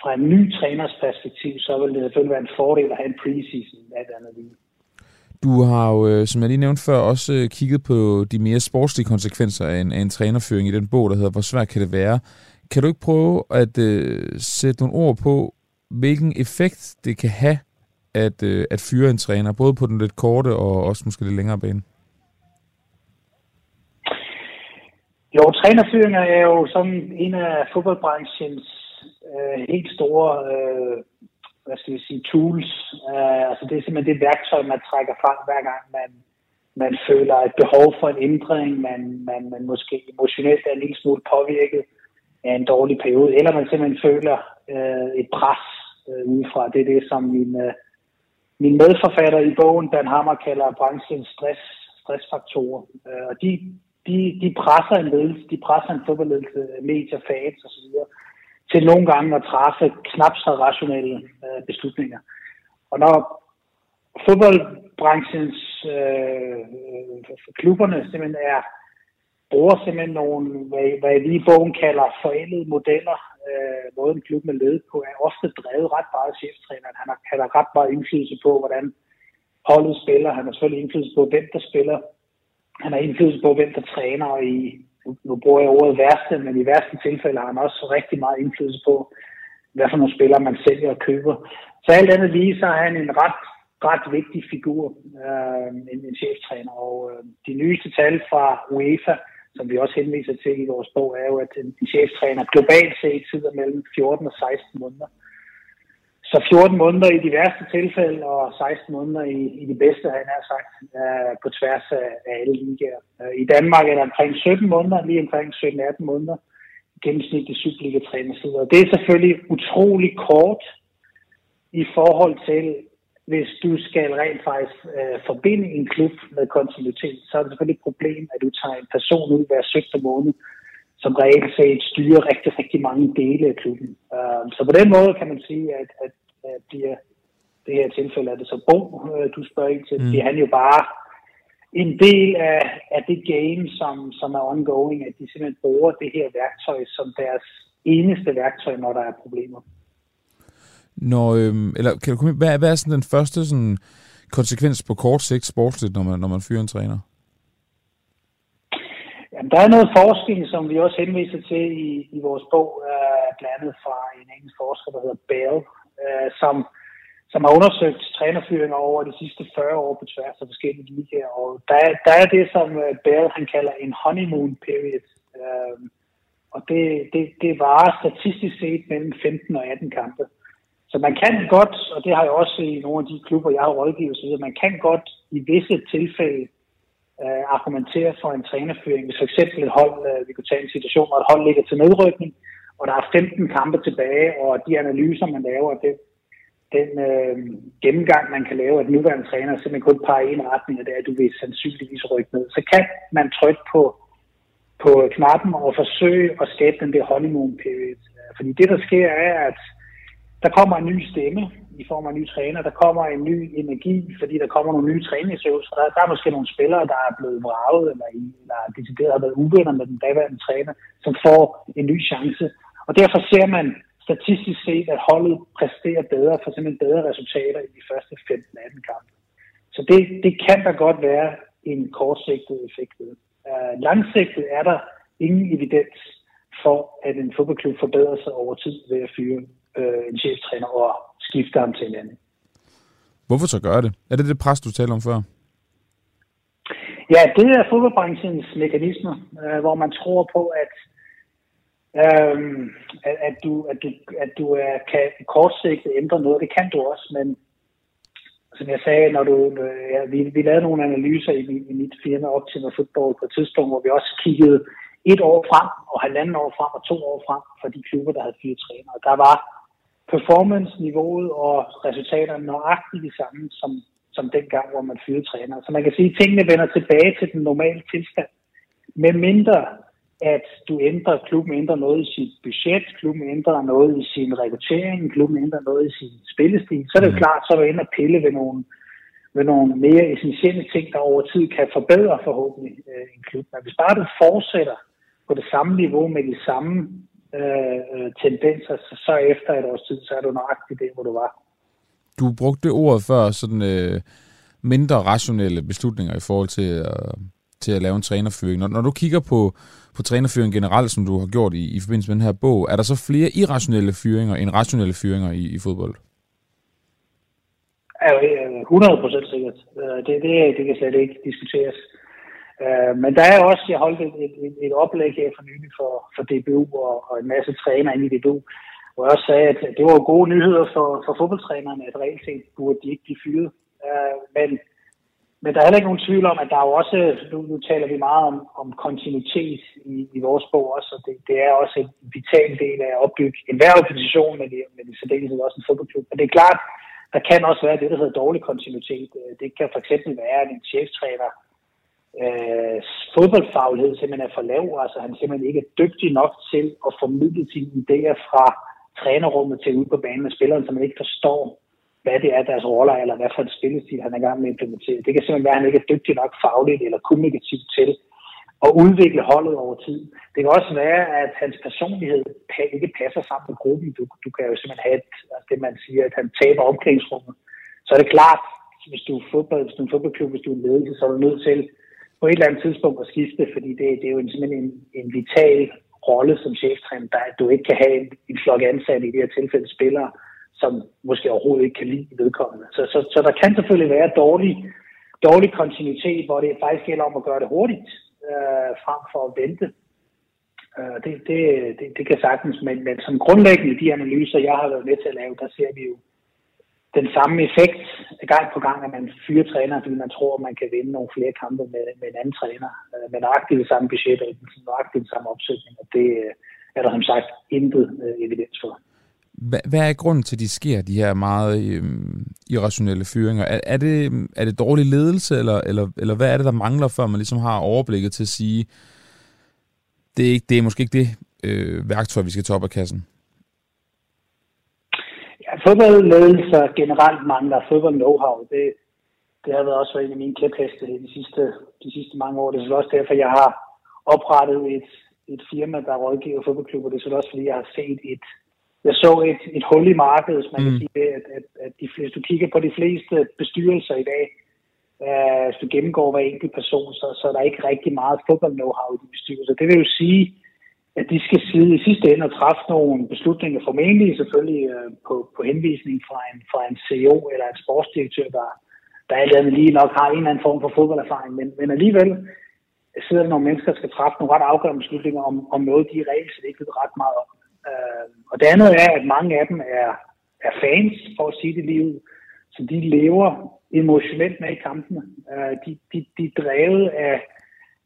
fra en ny træners perspektiv, så vil det selvfølgelig være en fordel at have en preseason af det andet lige. Du har jo, øh, som jeg lige nævnte før, også øh, kigget på de mere sportslige konsekvenser af en, af en trænerføring i den bog, der hedder Hvor svært kan det være? Kan du ikke prøve at øh, sætte nogle ord på, hvilken effekt det kan have at, øh, at fyre en træner, både på den lidt korte og også måske lidt længere bane? Jo, trænerfyringer er jo sådan en af fodboldbranchens øh, helt store øh, hvad skal vi sige, tools. Øh, altså det er simpelthen det værktøj, man trækker frem hver gang man, man føler et behov for en ændring, man, man, man måske emotionelt er en lille smule påvirket af en dårlig periode, eller man simpelthen føler øh, et pres øh, udefra. Det er det, som min, øh, min medforfatter i bogen, Dan Hammer, kalder branchens stress, stressfaktorer. Øh, og de de, de presser en ledelse, de presser en fodboldledelse, medier, fans osv. til nogle gange at træffe knap så rationelle øh, beslutninger. Og når fodboldbranchens øh, klubberne simpelthen er bruger simpelthen nogle, hvad, hvad vi i bogen kalder forældede modeller. Øh, måden klubben er ledet på, er ofte drevet ret meget af cheftræneren. Han har, han har ret meget indflydelse på, hvordan holdet spiller. Han har selvfølgelig indflydelse på, hvem der spiller han har indflydelse på, hvem der træner, og i, nu bruger jeg ordet værste, men i værste tilfælde har han også rigtig meget indflydelse på, hvad for nogle spillere man sælger og køber. Så alt andet lige, så er han en ret, ret vigtig figur, øh, en, en cheftræner. Og øh, de nyeste tal fra UEFA, som vi også henviser til i vores bog, er jo, at en, cheftræner globalt set sidder mellem 14 og 16 måneder. Så 14 måneder i de værste tilfælde, og 16 måneder i, i de bedste, han har sagt, øh, på tværs af, af alle ligaer. Øh, I Danmark er der omkring 17 måneder, lige omkring 17-18 måneder, gennemsnitlig Superliga-trænersid. Og det er selvfølgelig utrolig kort i forhold til, hvis du skal rent faktisk øh, forbinde en klub med kontinuitet, så er det selvfølgelig et problem, at du tager en person ud hver 17 måned, som reelt set styrer rigtig, rigtig mange dele af klubben. Uh, så på den måde kan man sige, at, at bliver det her tilfælde er det så Bo, øh, du spørger ikke til, mm. bliver han jo bare en del af, af det game, som, som er ongoing, at de simpelthen bruger det her værktøj som deres eneste værktøj, når der er problemer. Når, øhm, eller kan du komme, hvad, hvad er sådan den første sådan, konsekvens på kort sigt sportsligt, når man, når man fyrer en træner? Der er noget forskning, som vi også henviser til i, i vores bog, øh, blandt andet fra en engelsk forsker, der hedder Bell, øh, som, som har undersøgt trænerfyringer over de sidste 40 år på tværs af forskellige ligaer. Og der, der er det, som uh, Bell han kalder en honeymoon period. Øh, og det, det, det varer statistisk set mellem 15 og 18 kampe. Så man kan godt, og det har jeg også i nogle af de klubber, jeg har rådgivet så man kan godt i visse tilfælde øh, argumentere for en trænerføring. Hvis for eksempel et hold, øh, vi kunne tage en situation, hvor et hold ligger til nedrykning, og der er 15 kampe tilbage, og de analyser, man laver, det, den øh, gennemgang, man kan lave af den nuværende træner, simpelthen kun peger i en retning, og det er, at du vil sandsynligvis rykke ned. Så kan man trykke på, på knappen og forsøge at skabe den der honeymoon period. Fordi det, der sker, er, at der kommer en ny stemme i form af en ny træner. Der kommer en ny energi, fordi der kommer nogle nye træningsøvelser. Der, der er måske nogle spillere, der er blevet vraget, eller, eller decideret har været uvenner med den daværende træner, som får en ny chance. Og derfor ser man statistisk set, at holdet præsterer bedre, for simpelthen bedre resultater i de første 15-18 kampe. Så det, det kan der godt være en kortsigtet effekt ved. Uh, langsigtet er der ingen evidens for, at en fodboldklub forbedrer sig over tid ved at fyre en cheftræner og skifte ham til en anden. Hvorfor så gøre det? Er det det pres, du talte om før? Ja, det er fodboldbranchens mekanismer, øh, hvor man tror på, at, øh, at, at du, at du, at du er, kan kortsigtet ændre noget. Det kan du også, men som jeg sagde, når du, øh, ja, vi, vi lavede nogle analyser i, i mit firma op til fodbold på et tidspunkt, hvor vi også kiggede et år frem, og halvanden år frem, og to år frem for de klubber, der havde fire trænere. Der var performance-niveauet og resultaterne nøjagtigt de samme som, som dengang, hvor man fyrede træner. Så man kan sige, at tingene vender tilbage til den normale tilstand. Med mindre at du ændrer, klubben ændrer noget i sit budget, klubben ændrer noget i sin rekruttering, klubben ændrer noget i sin spillestil, så er det jo mm. klart, så er du inde og pille ved nogle, ved nogle mere essentielle ting, der over tid kan forbedre forhåbentlig øh, en klub. Men hvis bare du fortsætter på det samme niveau med de samme øh, øh, tendenser, så, så efter et års tid, så er du nøjagtigt det, hvor du var. Du brugte ordet før sådan øh, mindre rationelle beslutninger i forhold til, øh, til at lave en trænerføring. Når, når du kigger på, på trænerføring generelt, som du har gjort i, i forbindelse med den her bog, er der så flere irrationelle fyringer end rationelle fyringer i, i fodbold? Er 100 procent sikkert. Øh, det, det, det kan slet ikke diskuteres. Øh, men der er også, jeg holdt et, et, et oplæg her for nylig for, for DBU og, og en masse træner inde i DBU, hvor jeg også sagde, at det var gode nyheder for, for fodboldtrænerne, at reelt set burde de ikke blive fyret. Øh, men, men der er heller ikke nogen tvivl om, at der er jo også, nu, nu taler vi meget om, om kontinuitet i, i vores bog også, og det, det er også en vital del af at opbygge enhver organisation, men det, men i særdeleshed også en fodboldklub. Men det er klart, der kan også være det, der hedder dårlig kontinuitet. Øh, det kan for eksempel være, at en cheftræner øh, fodboldfaglighed simpelthen er for lav. Altså han simpelthen ikke er dygtig nok til at formidle sine idéer fra trænerrummet til ud på banen med spilleren, så man ikke forstår, hvad det er, deres roller eller hvad for en spillestil, han er i gang med at implementere. Det kan simpelthen være, at han ikke er dygtig nok fagligt eller kommunikativt til at udvikle holdet over tid. Det kan også være, at hans personlighed ikke passer sammen med gruppen. Du, du kan jo simpelthen have et, altså det, man siger, at han taber omklædningsrummet. Så er det klart, hvis du er, fodbold, hvis du er en fodboldklub, hvis du er en ledelse, så er du nødt til på et eller andet tidspunkt at skifte, fordi det, det er jo en, simpelthen en, en vital rolle som cheftræner, der at du ikke kan have en, en flok ansatte i det her tilfælde spillere, som måske overhovedet ikke kan lide vedkommende. Så, så, så der kan selvfølgelig være dårlig, dårlig kontinuitet, hvor det faktisk gælder om at gøre det hurtigt, øh, frem for at vente. Øh, det, det, det, det kan sagtens, men, men som grundlæggende de analyser, jeg har været med til at lave, der ser vi jo den samme effekt gang på gang, at man fyrer træner, fordi man tror, at man kan vinde nogle flere kampe med, med en anden træner. Øh, med nøjagtigt det samme budget og nøjagtigt det samme opsætning, og det øh, er der som sagt intet øh, evidens for. Hvad er grunden til, at de sker, de her meget øh, irrationelle fyringer? Er, er, det, er det dårlig ledelse, eller, eller, eller hvad er det, der mangler, før man ligesom har overblikket til at sige, det er, ikke, det er måske ikke det øh, værktøj, vi skal tage op af kassen? Fodboldledelser generelt mangler fodbold know-how. Det, det har været også været en af mine kæpheste de sidste, de sidste mange år. Det er også derfor, jeg har oprettet et, et firma, der rådgiver fodboldklubber. Det er også fordi, jeg har set et, jeg så et, et hul i markedet, hvis man mm. kan sige det, at, at, at de, hvis du kigger på de fleste bestyrelser i dag, øh, hvis du gennemgår hver enkelt person, så, så er der ikke rigtig meget fodbold-know-how i de bestyrelser. Det vil jo sige, at de skal sidde i sidste ende og træffe nogle beslutninger, formentlig selvfølgelig øh, på, på henvisning fra en, fra en CEO eller en sportsdirektør, der, der alt andet lige nok har en eller anden form for fodbolderfaring, men, men alligevel sidder der nogle mennesker, der skal træffe nogle ret afgørende beslutninger om, om noget, de reelt ikke ved ret meget om. Øh, og det andet er, at mange af dem er, er fans, for at sige det lige ud, så de lever emotionelt med i kampene. Øh, de, de, de er drevet af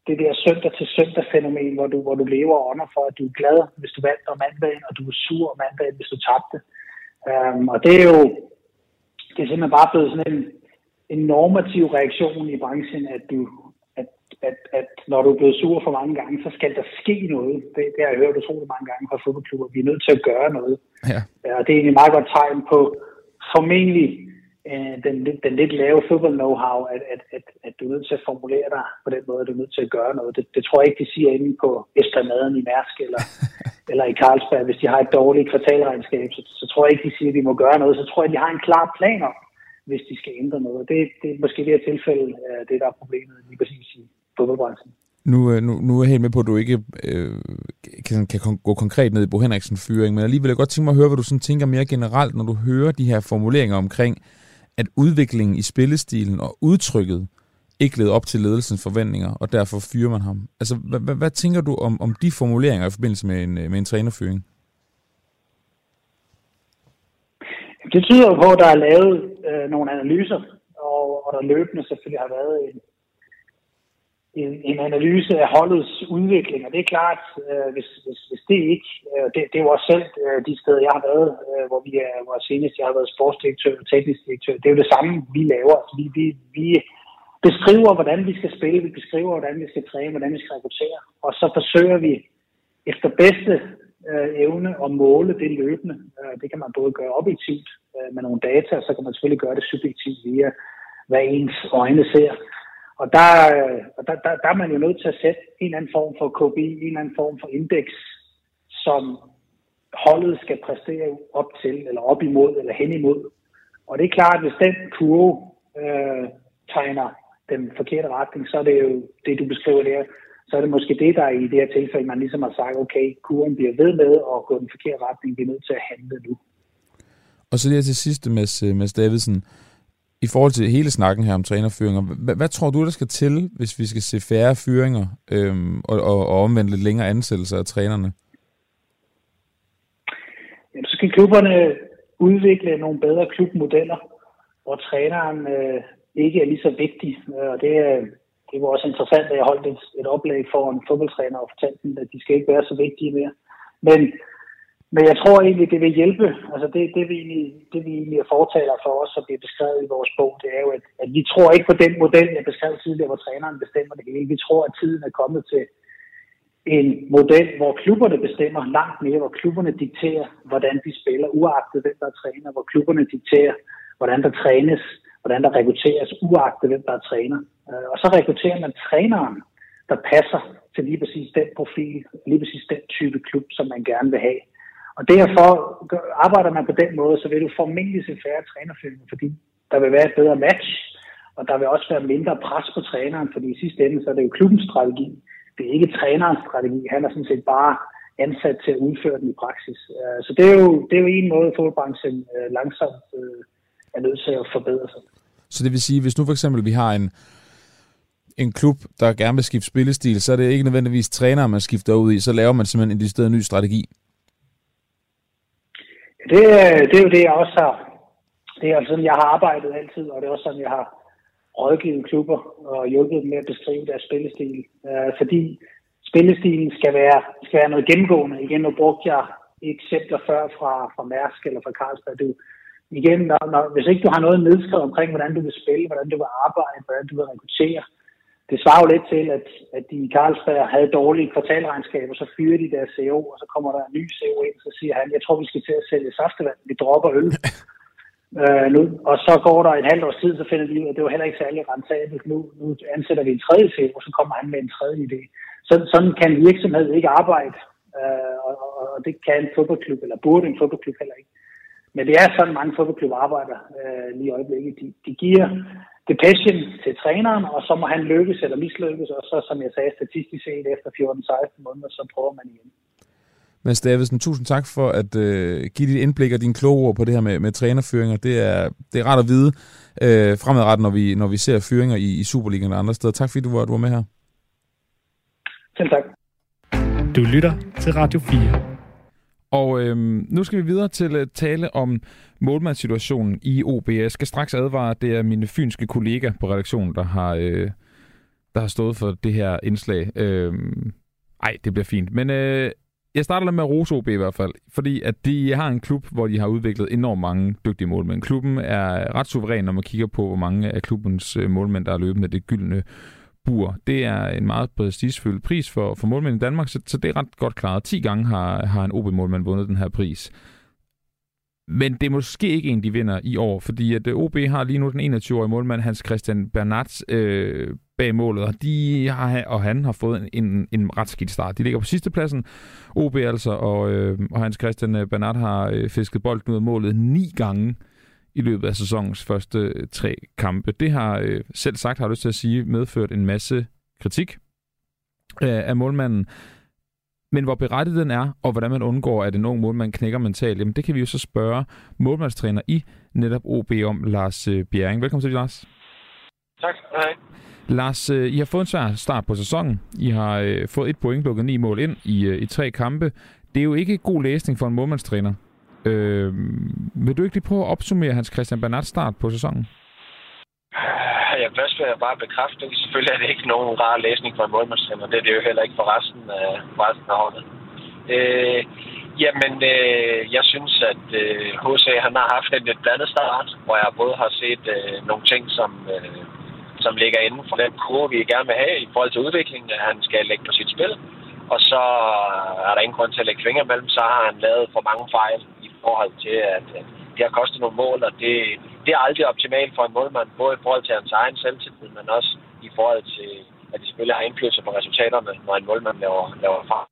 det der søndag til søndag fænomen, hvor du, hvor du lever under for, at du er glad, hvis du vandt om mandagen, og du er sur om mandagen, hvis du tabte. Øh, og det er jo det er simpelthen bare blevet sådan en, en normativ reaktion i branchen, at du at, at, at når du er blevet sur for mange gange, så skal der ske noget. Det, det har jeg hørt utrolig mange gange fra fodboldklubber. Vi er nødt til at gøre noget. Ja. Og det er egentlig meget godt tegn på formentlig øh, den, den lidt lave fodbold-know-how, at, at, at, at du er nødt til at formulere dig på den måde, at du er nødt til at gøre noget. Det, det tror jeg ikke, de siger inde på Esplanaden i Mærsk eller, *laughs* eller i Carlsberg. Hvis de har et dårligt kvartalregnskab, så, så tror jeg ikke, de siger, at de må gøre noget. Så tror jeg, de har en klar plan om, hvis de skal ændre noget. Det, det er måske det her tilfælde, øh, det der er problemet lige præcis i fodboldbranchen. Nu, øh, nu, nu er jeg helt med på, at du ikke øh, kan, kan gå konkret ned i Bo Henriksen fyring, men alligevel vil jeg godt tænke mig at høre, hvad du sådan tænker mere generelt, når du hører de her formuleringer omkring, at udviklingen i spillestilen og udtrykket ikke led op til ledelsens forventninger, og derfor fyrer man ham. Altså, hvad, hvad, hvad tænker du om, om de formuleringer i forbindelse med en, øh, med en trænerfyring? Det tyder jo på, at der er lavet øh, nogle analyser, og, og der løbende selvfølgelig har været en, en, en analyse af holdets udvikling. Og det er klart, øh, hvis, hvis, hvis det ikke, øh, det, det er jo også selv øh, de steder, jeg har været, øh, hvor vi er, hvor senest jeg har været sportsdirektør og teknisk direktør, det er jo det samme, vi laver. Altså, vi, vi, vi beskriver, hvordan vi skal spille, vi beskriver, hvordan vi skal træne, hvordan vi skal rekruttere, og så forsøger vi efter bedste øh, evne at måle det løbende. Øh, det kan man både gøre objektivt øh, med nogle data, og så kan man selvfølgelig gøre det subjektivt via, hvad ens øjne ser. Og der, øh, og der, der, der er man jo nødt til at sætte en eller anden form for KPI, en eller anden form for indeks, som holdet skal præstere op til, eller op imod, eller hen imod. Og det er klart, at hvis den kurve øh, tegner den forkerte retning, så er det jo det, du beskriver der, så er det måske det, der i det her tilfælde, man ligesom har sagt, okay, kurven bliver ved med at gå den forkerte retning, vi er nødt til at handle nu. Og så lige til sidst, Mads, øh, Mads Davidsen, i forhold til hele snakken her om trænerfyringer, hvad, hvad tror du, der skal til, hvis vi skal se færre fyringer øhm, og, og, og omvendt lidt længere ansættelser af trænerne? Jamen, så skal klubberne udvikle nogle bedre klubmodeller, hvor træneren øh, ikke er lige så vigtig. Øh, og det, det var også interessant, at jeg holdt et, et oplæg for en fodboldtræner og fortalte dem, at de skal ikke være så vigtige mere. Men men jeg tror egentlig, det vil hjælpe. Altså det, det, vi egentlig, det vi egentlig er fortaler for os, som bliver beskrevet i vores bog, det er jo, at, at vi tror ikke på den model, jeg beskrev tidligere, hvor træneren bestemmer det hele. Vi tror, at tiden er kommet til en model, hvor klubberne bestemmer langt mere, hvor klubberne dikterer, hvordan de spiller, uagtet hvem der er træner, hvor klubberne dikterer, hvordan der trænes, hvordan der rekrutteres, uagtet hvem der er træner. Øh, og så rekrutterer man træneren, der passer til lige præcis den profil, lige præcis den type klub, som man gerne vil have. Og derfor arbejder man på den måde, så vil du formentlig se færre trænerfyringer, fordi der vil være et bedre match, og der vil også være mindre pres på træneren, fordi i sidste ende så er det jo klubbens strategi. Det er ikke trænerens strategi. Han er sådan set bare ansat til at udføre den i praksis. Øh, så det er jo, det er jo en måde, fodboldbranchen øh, langsomt øh, er nødt til at forbedre sig. Så det vil sige, hvis nu for eksempel vi har en, en klub, der gerne vil skifte spillestil, så er det ikke nødvendigvis træner, man skifter ud i, så laver man simpelthen en ny strategi. Det, øh, det er jo det, jeg også har. Det er altså sådan, jeg har arbejdet altid, og det er også sådan, jeg har rådgivet klubber og hjulpet dem med at beskrive deres spillestil. Øh, fordi spillestilen skal være, skal være noget gennemgående. Igen, nu brugte jeg eksempler før fra, fra Mærsk eller fra Carlsberg. Du, igen, når, når, hvis ikke du har noget nedskrevet omkring, hvordan du vil spille, hvordan du vil arbejde, hvordan du vil rekruttere, det svarer jo lidt til, at, at de i Carlsberg havde dårlige kvartalregnskaber, så fyrer de deres CEO, og så kommer der en ny CEO ind, så siger han, jeg tror, vi skal til at sælge saftevand, vi dropper øl. *laughs* Øh, nu, og så går der et halvt års tid, så finder de ud af, at det var heller ikke særlig rentabelt. Nu, nu ansætter vi en tredje og så kommer han med en tredje idé. Så, sådan kan en virksomhed ikke arbejde, øh, og, og, og det kan en fodboldklub, eller burde en fodboldklub heller ikke. Men det er sådan, mange fodboldklubber arbejder øh, lige i øjeblikket. De, de giver det passion til træneren, og så må han lykkes eller mislykkes, og så, som jeg sagde, statistisk set efter 14-16 måneder, så prøver man igen. Mads Davidsen, tusind tak for at øh, give dit indblik og din kloge ord på det her med, med trænerføringer. Det er, det er rart at vide øh, fremadrettet, når vi, når vi ser føringer i, i Superligaen og andre steder. Tak fordi du var, du var med her. Selv tak. Du lytter til Radio 4. Og øh, nu skal vi videre til at tale om målmandssituationen i OB. Jeg skal straks advare, at det er mine fynske kollega på redaktionen, der har, øh, der har stået for det her indslag. Øh, ej, det bliver fint. Men øh, jeg starter med at rose OB i hvert fald, fordi at de har en klub, hvor de har udviklet enormt mange dygtige målmænd. Klubben er ret suveræn, når man kigger på, hvor mange af klubbens øh, målmænd, der er løbet med det gyldne bur. Det er en meget prestigefyldt pris for, for målmænd i Danmark, så, så det er ret godt klaret. 10 gange har, har en OB-målmand vundet den her pris. Men det er måske ikke en, de vinder i år, fordi at øh, OB har lige nu den 21-årige målmand, Hans Christian Bernats, øh, bag målet, og, de har, og han har fået en, en, en ret skidt start. De ligger på sidste pladsen, OB altså, og, øh, og Hans Christian øh, Bernat har øh, fisket bolden ud af målet ni gange i løbet af sæsonens første tre kampe. Det har øh, selv sagt, har jeg lyst til at sige, medført en masse kritik øh, af målmanden. Men hvor berettiget den er, og hvordan man undgår, at en ung målmand knækker mentalt, jamen det kan vi jo så spørge målmandstræner i netop OB om, Lars øh, Bjerring. Velkommen til, Lars. Tak. Hej. Lars, øh, I har fået en svær start på sæsonen. I har øh, fået et point, lukket ni mål ind i, øh, i tre kampe. Det er jo ikke god læsning for en målmandstræner. Øh, vil du ikke lige prøve at opsummere hans Christian Bernat start på sæsonen? Ja, først vil jeg bare bekræfte, at selvfølgelig er det ikke nogen rar læsning for en målmandstræner. Det er det jo heller ikke for resten af, resten af holdet. Øh, jamen, øh, jeg synes, at øh, HC han har haft en lidt blandet start, hvor jeg både har set øh, nogle ting, som, øh, som ligger inden for den kurve, vi gerne vil have i forhold til udviklingen, at han skal lægge på sit spil. Og så er der ingen grund til at lægge fingre mellem, så har han lavet for mange fejl forhold til, at, at det har kostet nogle mål, og det, det er aldrig optimalt for en målmand, både i forhold til hans egen selvtillid, men også i forhold til, at de selvfølgelig har indflydelse på resultaterne, når en målmand laver, laver fejl.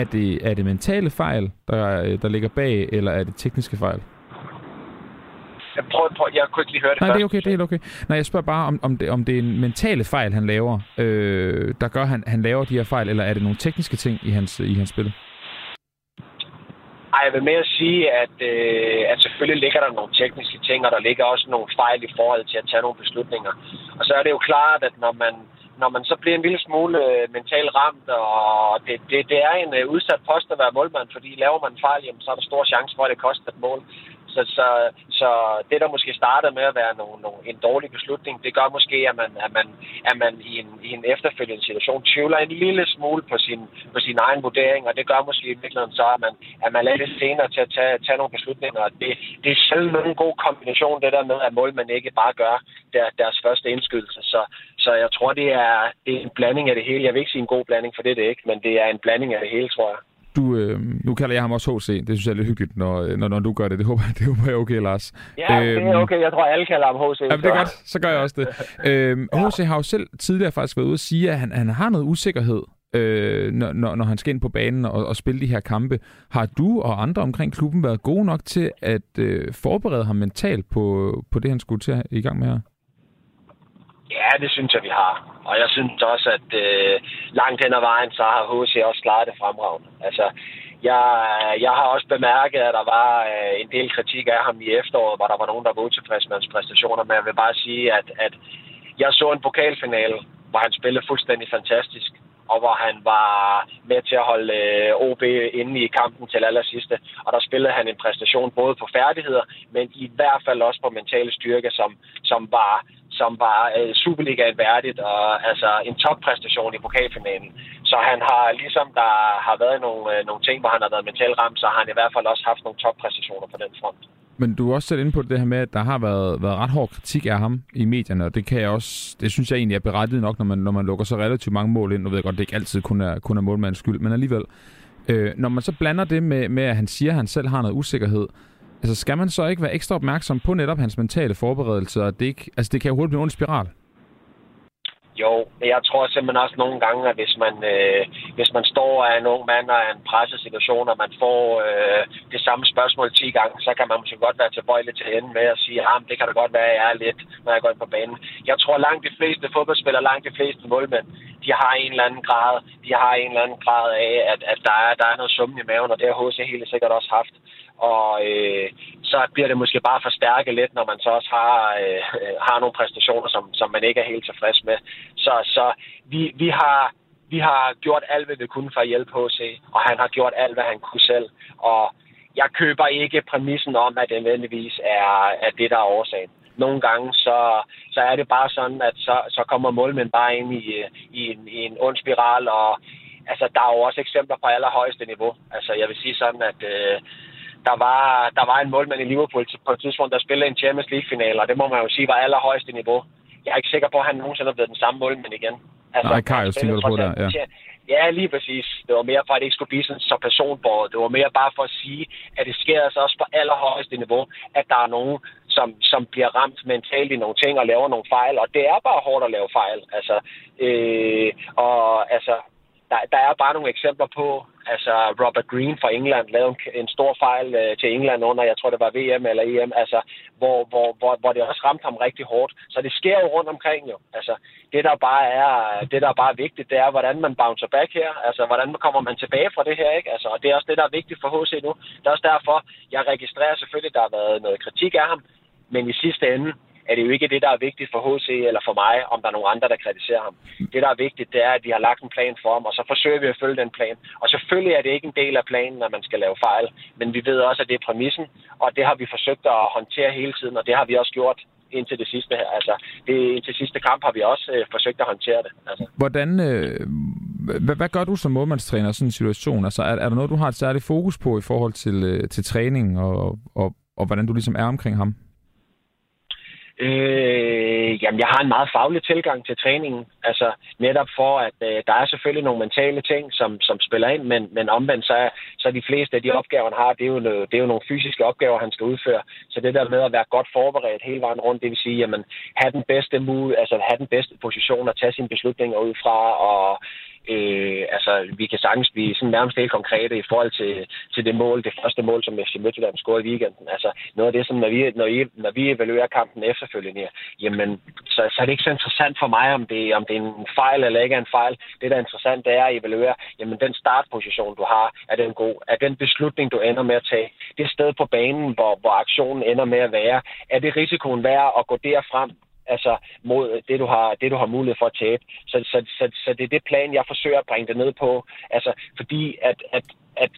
Er det, er det mentale fejl, der, der ligger bag, eller er det tekniske fejl? Jeg, prøver, prøver, jeg kunne ikke lige høre det Nej, først. det er okay, det er helt okay. Nej, jeg spørger bare, om, om, det, om det er en mentale fejl, han laver, øh, der gør, han, han laver de her fejl, eller er det nogle tekniske ting i hans, i hans spil? Ej, jeg vil mere sige, at, øh, at selvfølgelig ligger der nogle tekniske ting, og der ligger også nogle fejl i forhold til at tage nogle beslutninger. Og så er det jo klart, at når man, når man så bliver en lille smule øh, mentalt ramt, og det, det, det er en øh, udsat post at være målmand, fordi laver man en fejl, jamen, så er der stor chance for, at det koster et mål. Så, så, så det, der måske startede med at være nogle, nogle, en dårlig beslutning, det gør måske, at man, at man, at man i, en, i en efterfølgende situation tvivler en lille smule på sin, på sin egen vurdering, og det gør måske i virkeligheden så, at man, at man er lidt senere til at tage, tage nogle beslutninger. Det, det er selv en god kombination, det der med, at målmænd ikke bare gør der, deres første indskydelse. Så, så jeg tror, det er, det er en blanding af det hele. Jeg vil ikke sige en god blanding, for det er det ikke, men det er en blanding af det hele, tror jeg. Du, øh, nu kalder jeg ham også HC. Det synes jeg er lidt hyggeligt, når, når, når du gør det. Det håber, *laughs* det håber jeg er okay, Lars. Ja, øhm, det er okay. Jeg tror, alle kalder ham HC. Jamen, det er godt. Så gør jeg også det. *laughs* øhm, ja. HC har jo selv tidligere faktisk været ude at sige, at han, han har noget usikkerhed, øh, når, når, når han skal ind på banen og, og spille de her kampe. Har du og andre omkring klubben været gode nok til at øh, forberede ham mentalt på, på det, han skulle til i gang med her? Ja, det synes jeg, vi har. Og jeg synes også, at øh, langt hen ad vejen, så har HC også klaret det fremragende. Altså, jeg, jeg har også bemærket, at der var øh, en del kritik af ham i efteråret, hvor der var nogen, der var utilfredse med hans præstationer. Men jeg vil bare sige, at, at jeg så en pokalfinale, hvor han spillede fuldstændig fantastisk og hvor han var med til at holde øh, OB inde i kampen til allersidste. Og der spillede han en præstation både på færdigheder, men i hvert fald også på mentale styrke, som, som var, som var øh, Superligaen værdigt, og altså en toppræstation i pokalfinalen. Så han har, ligesom der har været nogle, øh, nogle ting, hvor han har været mentalt ramt, så har han i hvert fald også haft nogle toppræstationer på den front. Men du er også selv inde på det her med, at der har været, været ret hård kritik af ham i medierne, og det kan jeg også, det synes jeg egentlig er berettiget nok, når man, når man lukker så relativt mange mål ind. Nu ved jeg godt, det ikke altid kun er, kun er målmandens skyld, men alligevel. Øh, når man så blander det med, med, at han siger, at han selv har noget usikkerhed, altså skal man så ikke være ekstra opmærksom på netop hans mentale forberedelse, og det, ikke, altså det kan jo hurtigt blive en ond spiral? Jo, men jeg tror simpelthen også nogle gange, at hvis man, øh, hvis man står af en ung mand og er en pressesituation, og man får øh, det samme spørgsmål 10 gange, så kan man måske godt være tilbøjelig til at ende med at sige, ah, at det kan da godt være, at jeg er lidt, når jeg går ind på banen. Jeg tror langt de fleste fodboldspillere, langt de fleste målmænd, de har en eller anden grad, de har en eller anden grad af, at, at der, er, der er noget summen i maven, og det har HC helt sikkert også haft. Og øh, så bliver det måske bare forstærket lidt, når man så også har, øh, har nogle præstationer, som, som man ikke er helt tilfreds med. Så, så vi, vi har vi har gjort alt, hvad vi kunne for at hjælpe HC, og han har gjort alt, hvad han kunne selv. Og jeg køber ikke præmissen om, at det nødvendigvis er, er det, der er årsagen. Nogle gange, så, så er det bare sådan, at så, så kommer målmænd bare ind i, i, en, i en ond spiral, og altså, der er jo også eksempler på allerhøjeste niveau. Altså, jeg vil sige sådan, at øh, der var, der var en målmand i Liverpool på et tidspunkt, der spillede en Champions League-finale, og det må man jo sige var allerhøjeste niveau. Jeg er ikke sikker på, at han nogensinde er blevet den samme målmand igen. Altså, Nej, Karius tænker du på der, ja. Ja, lige præcis. Det var mere for, at det ikke skulle blive sådan så personbordet. Det var mere bare for at sige, at det sker altså også på allerhøjeste niveau, at der er nogen, som, som bliver ramt mentalt i nogle ting og laver nogle fejl. Og det er bare hårdt at lave fejl. Altså, øh, og altså, der, der er bare nogle eksempler på, altså Robert Green fra England lavede en, en stor fejl øh, til England under, jeg tror det var VM eller EM, altså, hvor, hvor, hvor, hvor det også ramte ham rigtig hårdt. Så det sker jo rundt omkring jo. Altså, det der bare er, det der er bare vigtigt, det er, hvordan man bouncer back her. Altså, hvordan kommer man tilbage fra det her, ikke? Altså, og det er også det, der er vigtigt for HC nu. Det er også derfor, jeg registrerer selvfølgelig, der har været noget kritik af ham, men i sidste ende, er det jo ikke det, der er vigtigt for HC eller for mig, om der er nogen andre, der kritiserer ham. Det, der er vigtigt, det er, at vi har lagt en plan for ham, og så forsøger vi at følge den plan. Og selvfølgelig er det ikke en del af planen, at man skal lave fejl, men vi ved også, at det er præmissen, og det har vi forsøgt at håndtere hele tiden, og det har vi også gjort indtil det sidste her. Altså, det, indtil sidste kamp har vi også øh, forsøgt at håndtere det. Altså. Hvordan, øh, hvad, hvad gør du som målmandstræner i sådan en situation? Altså, er, er der noget, du har et særligt fokus på i forhold til, øh, til træning, og, og, og hvordan du ligesom er omkring ham? Øh, jamen, jeg har en meget faglig tilgang til træningen. Altså, netop for, at øh, der er selvfølgelig nogle mentale ting, som, som spiller ind, men, men omvendt, så er, så er de fleste af de opgaver, han har, det er, jo, det er jo nogle fysiske opgaver, han skal udføre. Så det der med at være godt forberedt hele vejen rundt, det vil sige, jamen, have den bedste mulighed, altså have den bedste position at tage sine beslutninger ud fra, og Øh, altså, vi kan sagtens blive sådan nærmest helt konkrete i forhold til, til det mål, det første mål, som FC Midtjylland scorede i weekenden. Altså, noget af det, som når vi, når I, når vi evaluerer kampen efterfølgende, jamen, så, så er det ikke så interessant for mig, om det, om det er en fejl eller ikke er en fejl. Det, der er interessant, det er at evaluere, jamen, den startposition, du har, er den god? Er den beslutning, du ender med at tage? Det sted på banen, hvor, hvor aktionen ender med at være, er det risikoen værd at gå derfra altså mod det, du har, det, du har mulighed for at tabe. Så, så, så, så det er det plan, jeg forsøger at bringe det ned på. Altså, fordi at, at, at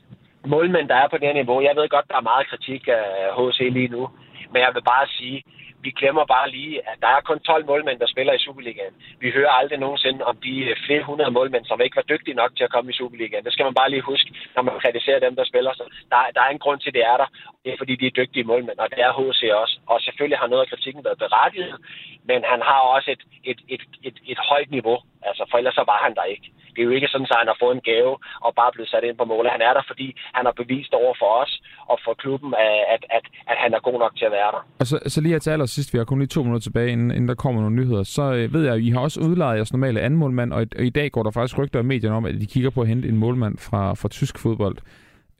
målmænd, der er på det her niveau, jeg ved godt, der er meget kritik af HC lige nu, men jeg vil bare sige, vi glemmer bare lige, at der er kun 12 målmænd, der spiller i Superligaen. Vi hører aldrig nogensinde om de øh, flere hundrede målmænd, som ikke var dygtige nok til at komme i Superligaen. Det skal man bare lige huske, når man kritiserer dem, der spiller. Så der, der er en grund til, at det er der. Det er, fordi de er dygtige målmænd, og det er HC også. Og selvfølgelig har noget af kritikken været berettiget, men han har også et, et, et, et, et højt niveau. Altså, for ellers så var han der ikke. Det er jo ikke sådan, at han har fået en gave og bare blevet sat ind på målet. Han er der, fordi han har bevist over for os og for klubben, at, at, at han er god nok til at være der. Og så, så lige her til allersidst, vi har kun lige to minutter tilbage, inden, inden der kommer nogle nyheder, så øh, ved jeg, at I har også udlejet jeres normale anden målmand, og i, og i dag går der faktisk rygter i medierne om, at de kigger på at hente en målmand fra, fra tysk fodbold.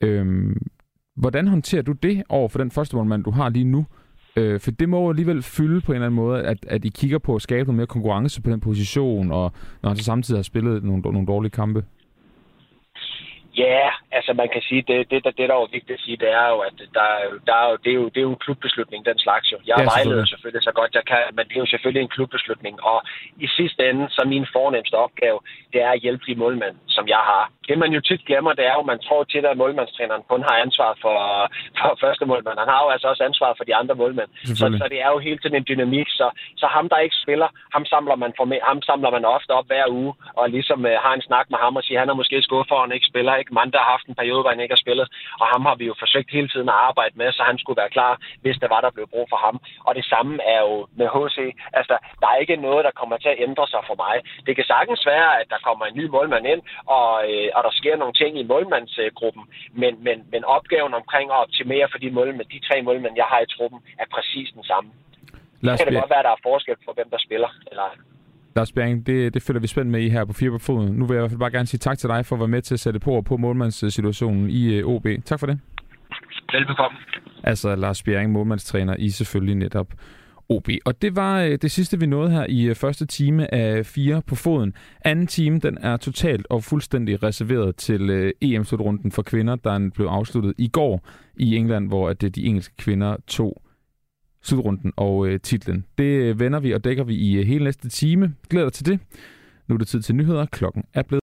Øhm, hvordan håndterer du det over for den første målmand, du har lige nu? Øh, for det må jo alligevel fylde på en eller anden måde, at, at I kigger på at skabe noget mere konkurrence på den position, og når han så samtidig har spillet nogle, nogle dårlige kampe. Ja, altså man kan sige, det, det, det, det der er jo vigtigt at sige, det er jo, at der, der er jo, det, er jo, det er jo en klubbeslutning, den slags jo. Jeg ja, vejleder selvfølgelig så godt jeg kan, men det er jo selvfølgelig en klubbeslutning. Og i sidste ende, så min fornemmeste opgave, det er at hjælpe de målmænd, som jeg har. Det man jo tit glemmer, det er jo, at man tror til, at målmandstræneren kun har ansvar for, for første målmand. Han har jo altså også ansvar for de andre målmænd. Så, så det er jo hele tiden en dynamik. Så, så ham, der ikke spiller, ham samler man, for, ham samler man ofte op hver uge, og ligesom uh, har en snak med ham og siger, han er måske skuffet for, han ikke spiller. Ikke? Ikke? Manda har haft en periode, hvor han ikke har spillet, og ham har vi jo forsøgt hele tiden at arbejde med, så han skulle være klar, hvis der var, der blev brug for ham. Og det samme er jo med HC. Altså, der er ikke noget, der kommer til at ændre sig for mig. Det kan sagtens være, at der kommer en ny målmand ind, og, øh, og der sker nogle ting i målmandsgruppen, men, men, men opgaven omkring at optimere for de, målmænd, de tre målmænd, jeg har i truppen, er præcis den samme. Lad os det kan det godt være, at der er forskel på, hvem der spiller. Eller... Lars Bjerring, det, det følger vi spændt med i her på Fire på Foden. Nu vil jeg i hvert fald bare gerne sige tak til dig for at være med til at sætte på på målmandssituationen i øh, OB. Tak for det. Velbekomme. Altså Lars Bjerring, målmandstræner i selvfølgelig netop OB. Og det var uh, det sidste, vi nåede her i uh, første time af Fire på Foden. Anden time, den er totalt og fuldstændig reserveret til EM-slutrunden for kvinder, der blev afsluttet i går i England, hvor at, de engelske kvinder tog slutrunden og øh, titlen. Det øh, vender vi og dækker vi i øh, hele næste time. Glæder dig til det. Nu er det tid til nyheder. Klokken er blevet